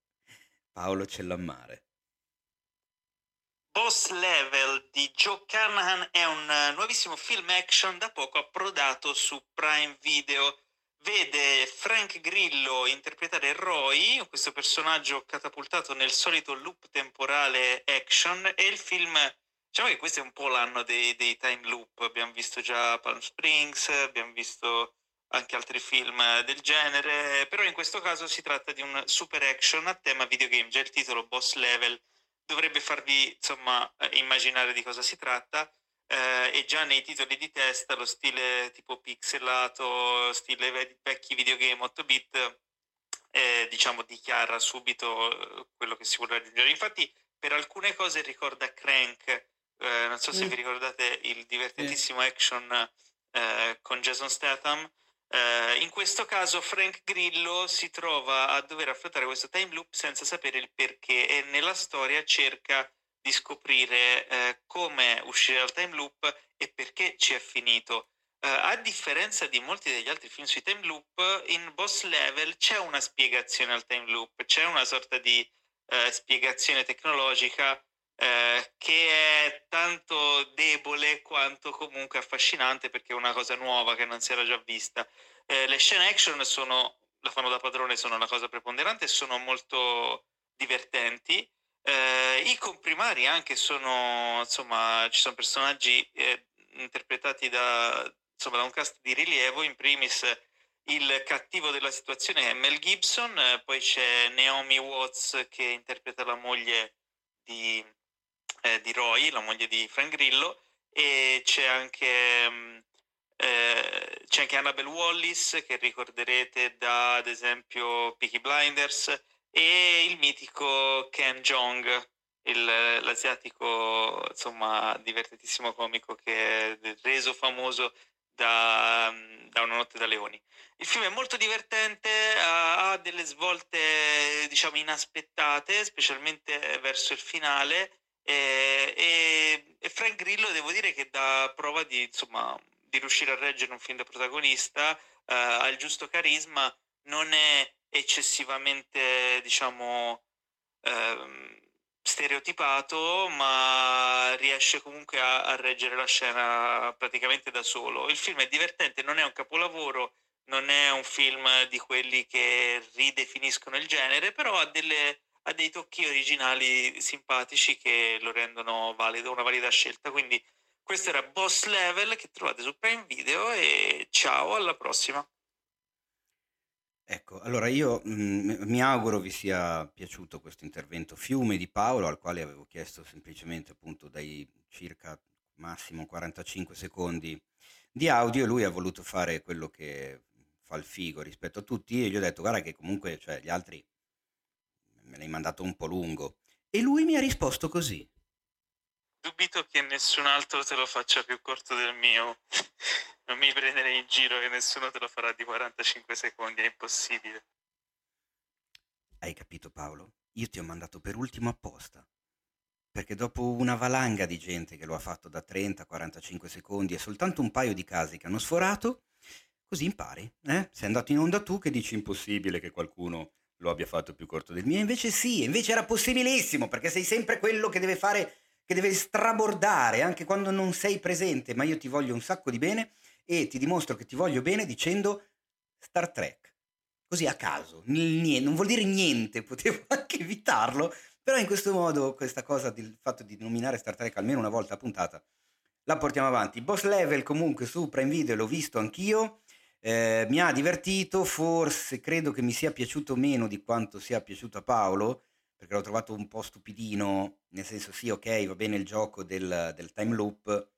Paolo Cellammare. Boss Level di Joe Carnahan è un nuovissimo film action da poco approdato su Prime Video. Vede Frank Grillo interpretare Roy, questo personaggio catapultato nel solito loop temporale action, e il film Diciamo che questo è un po' l'anno dei, dei time loop, abbiamo visto già Palm Springs, abbiamo visto anche altri film del genere, però in questo caso si tratta di un super action a tema videogame, già il titolo Boss Level dovrebbe farvi insomma immaginare di cosa si tratta. Eh, e già nei titoli di testa lo stile tipo pixelato, stile vecchi videogame 8 bit eh, diciamo dichiara subito eh, quello che si vuole raggiungere. Infatti per alcune cose ricorda Crank eh, non so se mm. vi ricordate il divertentissimo action eh, con Jason Statham. Eh, in questo caso Frank Grillo si trova a dover affrontare questo time loop senza sapere il perché e nella storia cerca di scoprire eh, come uscire dal time loop e perché ci è finito. Uh, a differenza di molti degli altri film sui time loop, in boss level c'è una spiegazione al time loop, c'è una sorta di spiegazione tecnologica eh, che è tanto debole quanto comunque affascinante perché è una cosa nuova che non si era già vista. Eh, le scene action sono, la fanno da padrone, sono la cosa preponderante sono molto divertenti. Eh, I comprimari anche sono, insomma, ci sono personaggi eh, interpretati da, insomma, da un cast di rilievo, in primis il cattivo della situazione è Mel Gibson, eh, poi c'è Naomi Watts che interpreta la moglie di, eh, di Roy, la moglie di Frank Grillo, e c'è anche, mm, eh, c'è anche Annabelle Wallis che ricorderete da ad esempio Peaky Blinders e il mitico Ken Jong, il, l'asiatico insomma divertentissimo comico che è reso famoso da, mm, da, Una notte da leoni. Il film è molto divertente, ha, ha delle svolte diciamo inaspettate, specialmente verso il finale e, e, e, Frank Grillo devo dire che dà prova di, insomma, di riuscire a reggere un film da protagonista, eh, ha il giusto carisma, non è eccessivamente, diciamo, ehm, stereotipato, ma riesce comunque a, a, reggere la scena praticamente da solo. Il film è divertente, non è un capolavoro, non è un film di quelli che ridefiniscono il genere, però ha, delle, ha dei tocchi originali simpatici che lo rendono valido, una valida scelta. Quindi questo era Boss Level che trovate su Prime Video e ciao, alla prossima. Ecco, allora io mm, mi auguro vi sia piaciuto questo intervento fiume di Paolo, al quale avevo chiesto semplicemente appunto dai circa massimo 45 secondi di audio e lui ha voluto fare quello che fa il figo rispetto a tutti e gli ho detto guarda che comunque cioè, gli altri me l'hai mandato un po' lungo e lui mi ha risposto così. Dubito che nessun altro te lo faccia più corto del mio. Non mi prendere in giro che nessuno te lo farà di 45 secondi, è impossibile. Hai capito Paolo? Io ti ho mandato per ultimo apposta. Perché dopo una valanga di gente che lo ha fatto da 30-45 secondi e soltanto un paio di casi che hanno sforato, così impari, eh? Sei andato in onda tu che dici impossibile che qualcuno lo abbia fatto più corto del mio. Invece sì, invece era possibilissimo, perché sei sempre quello che deve fare che deve strabordare anche quando non sei presente, ma io ti voglio un sacco di bene e ti dimostro che ti voglio bene dicendo Star Trek. Così a caso, niente, non vuol dire niente, potevo anche evitarlo, però in questo modo questa cosa del fatto di nominare Star Trek almeno una volta a puntata la portiamo avanti. Boss Level comunque su Prime Video l'ho visto anch'io, eh, mi ha divertito, forse credo che mi sia piaciuto meno di quanto sia piaciuto a Paolo, perché l'ho trovato un po' stupidino, nel senso sì, ok, va bene il gioco del, del time loop,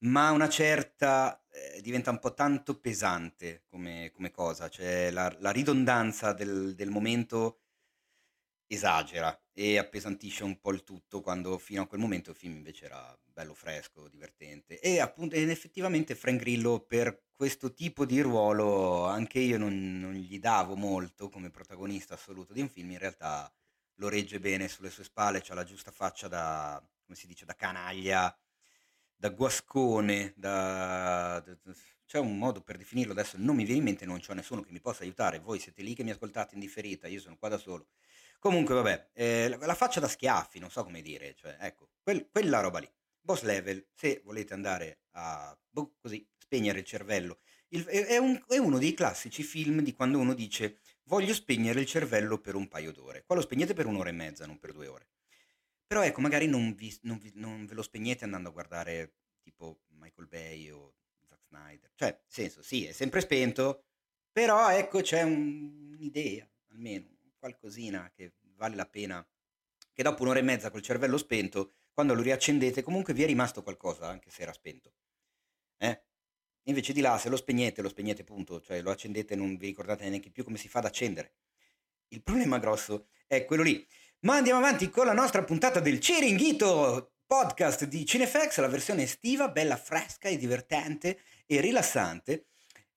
ma una certa eh, diventa un po' tanto pesante come, come cosa, cioè la, la ridondanza del, del, momento esagera e appesantisce un po' il tutto quando fino a quel momento il film invece era bello fresco, divertente e appunto ed effettivamente Frank Grillo per questo tipo di ruolo anche io non, non gli davo molto come protagonista assoluto di un film, in realtà lo regge bene sulle sue spalle, ha la giusta faccia da, come si dice, da canaglia, da guascone, da... c'è un modo per definirlo, adesso non mi viene in mente, non c'è nessuno che mi possa aiutare, voi siete lì che mi ascoltate in differita, io sono qua da solo. Comunque vabbè, eh, la, faccia da schiaffi, non so come dire, cioè, ecco, quel, quella roba lì. Boss level, se volete andare a, boh, così, spegnere il cervello. Il, è, un, è uno dei classici film di quando uno dice voglio spegnere il cervello per un paio d'ore. Qua lo spegnete per un'ora e mezza, non per due ore. Però ecco, magari non, vi, non, vi, non ve lo spegnete andando a guardare tipo Michael Bay o Zack Snyder. Cioè, senso, sì, è sempre spento, però ecco c'è un, un'idea, almeno qualcosina che vale la pena, che dopo un'ora e mezza col cervello spento, quando lo riaccendete, comunque vi è rimasto qualcosa, anche se era spento. Eh? Invece di là, se lo spegnete, lo spegnete punto, cioè lo accendete e non vi ricordate neanche più come si fa ad accendere. Il problema grosso è quello lì. Ma andiamo avanti con la nostra puntata del Ciringhito podcast di Cinefx, la versione estiva, bella fresca e divertente e rilassante.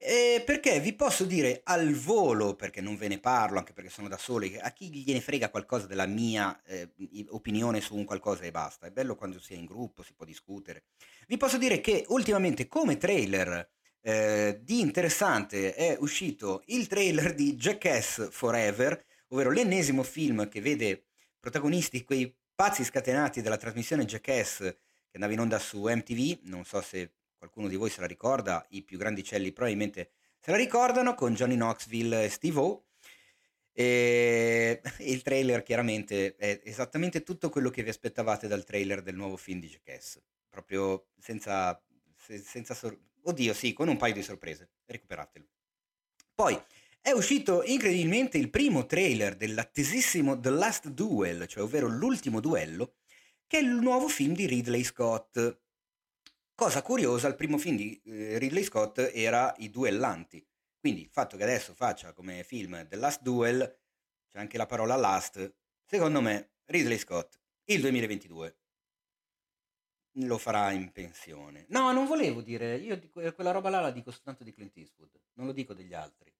E perché vi posso dire al volo, perché non ve ne parlo, anche perché sono da soli, a chi gliene frega qualcosa della mia eh, opinione su un qualcosa e basta. È bello quando si è in gruppo, si può discutere. Vi posso dire che ultimamente come trailer eh, di interessante è uscito il trailer di Jackass Forever, ovvero l'ennesimo film che vede protagonisti quei pazzi scatenati della trasmissione Jackass che andava in onda su MTV, non so se qualcuno di voi se la ricorda, i più grandicelli probabilmente se la ricordano, con Johnny Knoxville e Steve O. E il trailer chiaramente è esattamente tutto quello che vi aspettavate dal trailer del nuovo film di Jackass proprio senza, senza sor- oddio sì, con un paio di sorprese, recuperatelo. Poi è uscito incredibilmente il primo trailer dell'attesissimo The Last Duel, cioè ovvero l'ultimo duello, che è il nuovo film di Ridley Scott. Cosa curiosa, il primo film di eh, Ridley Scott era I duellanti. Quindi il fatto che adesso faccia come film The Last Duel, c'è anche la parola last, secondo me Ridley Scott, il 2022 lo farà in pensione. No, non volevo dire, io eh, quella roba là la dico soltanto di Clint Eastwood, non lo dico degli altri.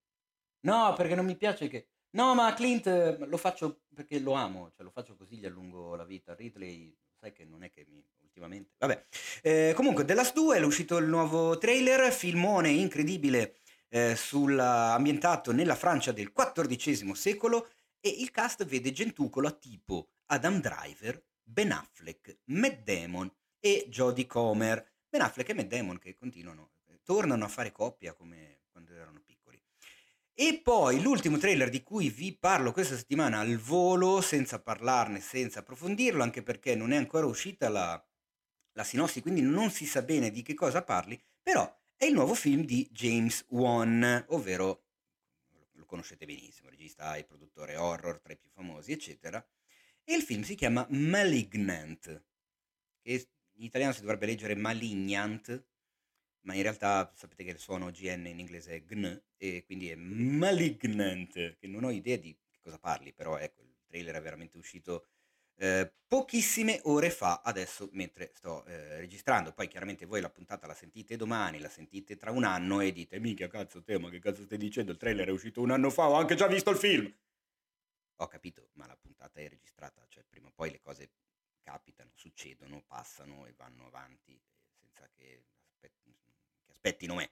No, perché non mi piace che... No, ma Clint eh, lo faccio perché lo amo, cioè lo faccio così, gli allungo la vita. Ridley, sai che non è che mi... ultimamente... Vabbè, eh, comunque, The Last Duel è uscito il nuovo trailer, filmone incredibile eh, sulla... ambientato nella Francia del XIV secolo e il cast vede Gentucolo a tipo Adam Driver, Ben Affleck, Matt Damon e Jodie Comer. Ben Affleck e Matt Damon che continuano, tornano a fare coppia come quando erano piccoli. E poi l'ultimo trailer di cui vi parlo questa settimana al volo, senza parlarne, senza approfondirlo, anche perché non è ancora uscita la, la sinossi, quindi non si sa bene di che cosa parli, però è il nuovo film di James Wan, ovvero lo conoscete benissimo, regista e produttore horror tra i più famosi, eccetera. E il film si chiama Malignant, che in italiano si dovrebbe leggere Malignant, ma in realtà sapete che il suono GN in inglese è GN e quindi è Malignant, che non ho idea di che cosa parli, però ecco, il trailer è veramente uscito eh, pochissime ore fa, adesso mentre sto eh, registrando. Poi chiaramente voi la puntata la sentite domani, la sentite tra un anno e dite, minchia cazzo te, ma che cazzo stai dicendo? Il trailer è uscito un anno fa, ho anche già visto il film! Ho capito, ma la puntata è registrata, cioè prima o poi le cose capitano, succedono, passano e vanno avanti senza che, aspetti, che aspettino me.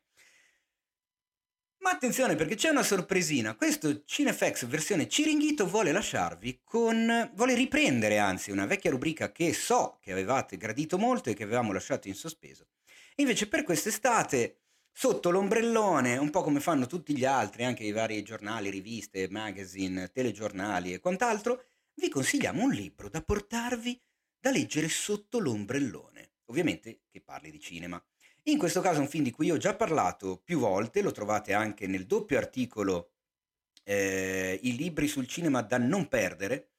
Ma attenzione perché c'è una sorpresina, questo Cinefx versione Ciringhito vuole lasciarvi con... vuole riprendere anzi una vecchia rubrica che so che avevate gradito molto e che avevamo lasciato in sospeso. Invece per quest'estate, sotto l'ombrellone, un po' come fanno tutti gli altri, anche i vari giornali, riviste, magazine, telegiornali e quant'altro, vi consigliamo un libro da portarvi da leggere sotto l'ombrellone, ovviamente che parli di cinema. In questo caso è un film di cui ho già parlato più volte, lo trovate anche nel doppio articolo eh, I libri sul cinema da non perdere,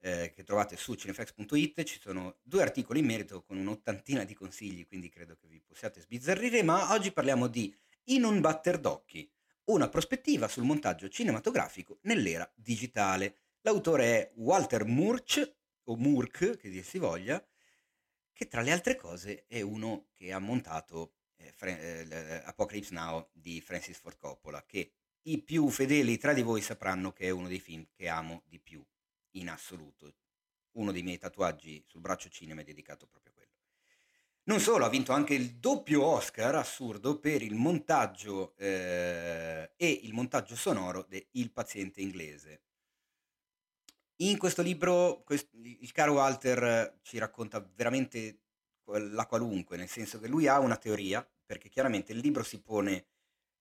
eh, che trovate su cinefx.it, ci sono due articoli in merito con un'ottantina di consigli, quindi credo che vi possiate sbizzarrire, ma oggi parliamo di In un batter d'occhi, una prospettiva sul montaggio cinematografico nell'era digitale. L'autore è Walter Murch, o Murk, che dir si voglia, che tra le altre cose è uno che ha montato eh, Fra- eh, Apocalypse Now di Francis Ford Coppola, che i più fedeli tra di voi sapranno che è uno dei film che amo di più in assoluto. Uno dei miei tatuaggi sul braccio cinema è dedicato proprio a quello. Non solo, ha vinto anche il doppio Oscar assurdo per il montaggio eh, e il montaggio sonoro de Il paziente inglese, in questo libro quest- il caro Walter ci racconta veramente la qualunque, nel senso che lui ha una teoria, perché chiaramente il libro si pone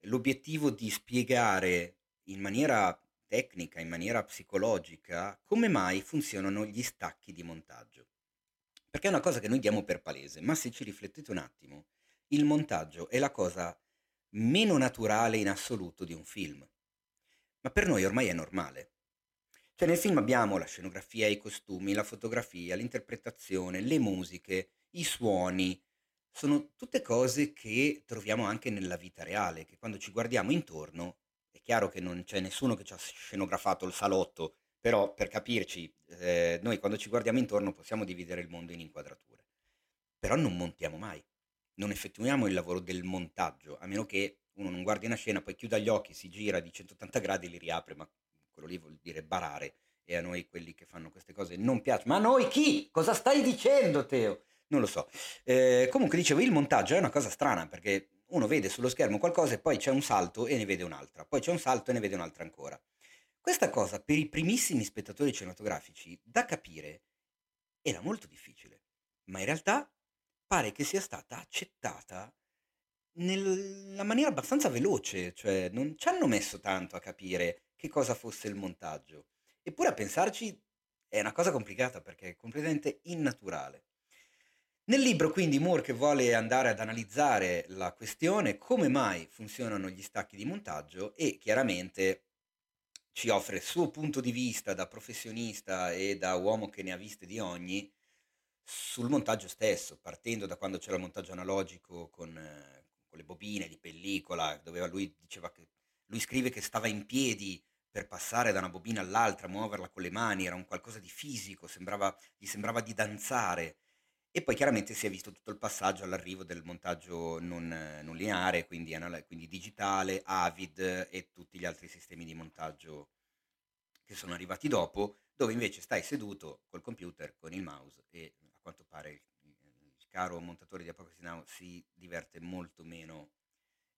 l'obiettivo di spiegare in maniera tecnica, in maniera psicologica, come mai funzionano gli stacchi di montaggio. Perché è una cosa che noi diamo per palese, ma se ci riflettete un attimo, il montaggio è la cosa meno naturale in assoluto di un film. Ma per noi ormai è normale. Cioè nel film abbiamo la scenografia, i costumi, la fotografia, l'interpretazione, le musiche, i suoni. Sono tutte cose che troviamo anche nella vita reale, che quando ci guardiamo intorno, è chiaro che non c'è nessuno che ci ha scenografato il salotto, però per capirci, eh, noi quando ci guardiamo intorno possiamo dividere il mondo in inquadrature. Però non montiamo mai, non effettuiamo il lavoro del montaggio, a meno che uno non guardi una scena, poi chiuda gli occhi, si gira di 180 gradi e li riapre, ma quello lì vuol dire barare e a noi quelli che fanno queste cose non piace. Ma a noi chi? Cosa stai dicendo Teo? Non lo so. Eh, comunque dicevo, il montaggio è una cosa strana perché uno vede sullo schermo qualcosa e poi c'è un salto e ne vede un'altra, poi c'è un salto e ne vede un'altra ancora. Questa cosa per i primissimi spettatori cinematografici da capire era molto difficile, ma in realtà pare che sia stata accettata nella maniera abbastanza veloce, cioè non ci hanno messo tanto a capire che cosa fosse il montaggio. Eppure a pensarci è una cosa complicata perché è completamente innaturale. Nel libro quindi Moore che vuole andare ad analizzare la questione come mai funzionano gli stacchi di montaggio e chiaramente ci offre il suo punto di vista da professionista e da uomo che ne ha viste di ogni sul montaggio stesso, partendo da quando c'era il montaggio analogico con, eh, con le bobine di pellicola, dove lui diceva che lui scrive che stava in piedi per passare da una bobina all'altra, muoverla con le mani, era un qualcosa di fisico, sembrava, gli sembrava di danzare. E poi chiaramente si è visto tutto il passaggio all'arrivo del montaggio non, non lineare, quindi, quindi, digitale, Avid e tutti gli altri sistemi di montaggio che sono arrivati dopo, dove invece stai seduto col computer, con il mouse e a quanto pare il, il caro montatore di Apocalypse Now si diverte molto meno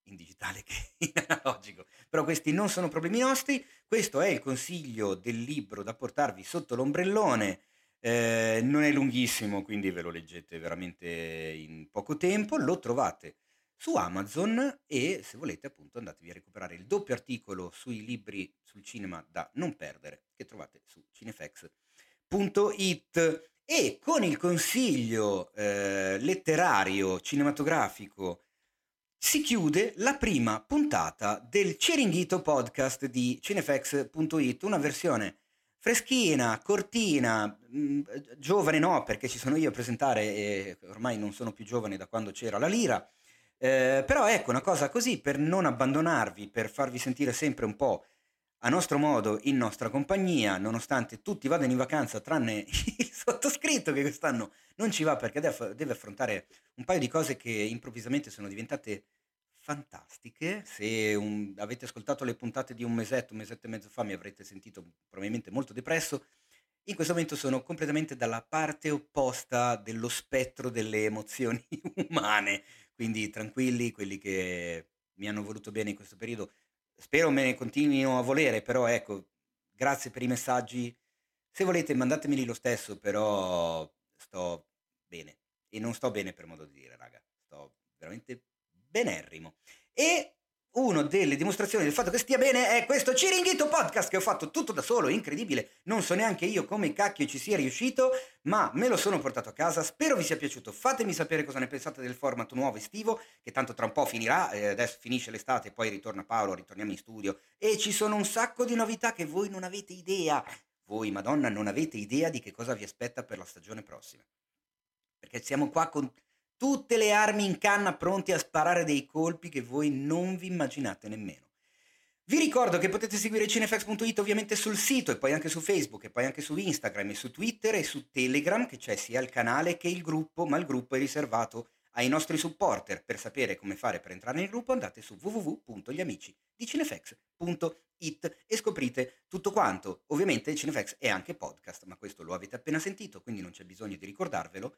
in digitale che in analogico. Però questi non sono problemi nostri, questo è il consiglio del libro da portarvi sotto l'ombrellone Eh, non è lunghissimo, quindi ve lo leggete veramente in poco tempo. Lo trovate su Amazon e se volete appunto andatevi a recuperare il doppio articolo sui libri sul cinema da non perdere che trovate su cinefx.it e con il consiglio eh, letterario cinematografico si chiude la prima puntata del Ciringhito podcast di cinefx.it, una versione freschina, cortina, mh, mm, giovane no perché ci sono io a presentare e ormai non sono più giovane da quando c'era la lira, eh, però ecco una cosa così per non abbandonarvi, per farvi sentire sempre un po' a nostro modo in nostra compagnia, nonostante tutti vadano in vacanza tranne il sottoscritto che quest'anno non ci va perché deve affrontare un paio di cose che improvvisamente sono diventate fantastiche. Se un, avete ascoltato le puntate di un mesetto, un mesetto e mezzo fa mi avrete sentito probabilmente molto depresso. In questo momento sono completamente dalla parte opposta dello spettro delle emozioni umane quindi tranquilli, quelli che mi hanno voluto bene in questo periodo, spero me ne continuino a volere, però ecco, grazie per i messaggi. Se volete mandatemeli lo stesso, però sto bene. E non sto bene per modo di dire, raga. Sto veramente benerrimo. E una delle dimostrazioni del fatto che stia bene è questo Ciringhito Podcast che ho fatto tutto da solo, incredibile. Non so neanche io come cacchio ci sia riuscito, ma me lo sono portato a casa. Spero vi sia piaciuto. Fatemi sapere cosa ne pensate del format nuovo estivo, che tanto tra un po' finirà. Eh, adesso finisce l'estate, poi ritorna Paolo, ritorniamo in studio. E ci sono un sacco di novità che voi non avete idea. Voi, Madonna, non avete idea di che cosa vi aspetta per la stagione prossima. Perché siamo qua con tutte le armi in canna pronti a sparare dei colpi che voi non vi immaginate nemmeno. Vi ricordo che potete seguire cinefax.it ovviamente sul sito e poi anche su Facebook e poi anche su Instagram e su Twitter e su Telegram che c'è sia il canale che il gruppo, ma il gruppo è riservato ai nostri supporter. Per sapere come fare per entrare nel gruppo andate su www.gliamici.cinefax.it e scoprite tutto quanto. Ovviamente Cinefax è anche podcast, ma questo lo avete appena sentito, quindi non c'è bisogno di ricordarvelo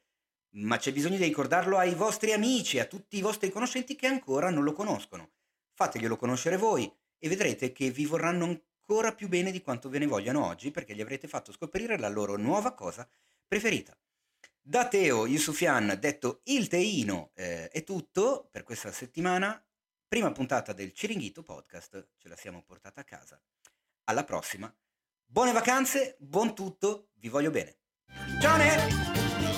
ma c'è bisogno di ricordarlo ai vostri amici, a tutti i vostri conoscenti che ancora non lo conoscono. Fateglielo conoscere voi e vedrete che vi vorranno ancora più bene di quanto ve ne vogliano oggi perché gli avrete fatto scoprire la loro nuova cosa preferita. Da Teo Yusufian, detto il Teino, eh, è tutto per questa settimana. Prima puntata del Ciringhito Podcast, ce la siamo portata a casa. Alla prossima. Buone vacanze, buon tutto, vi voglio bene. Ciao ne!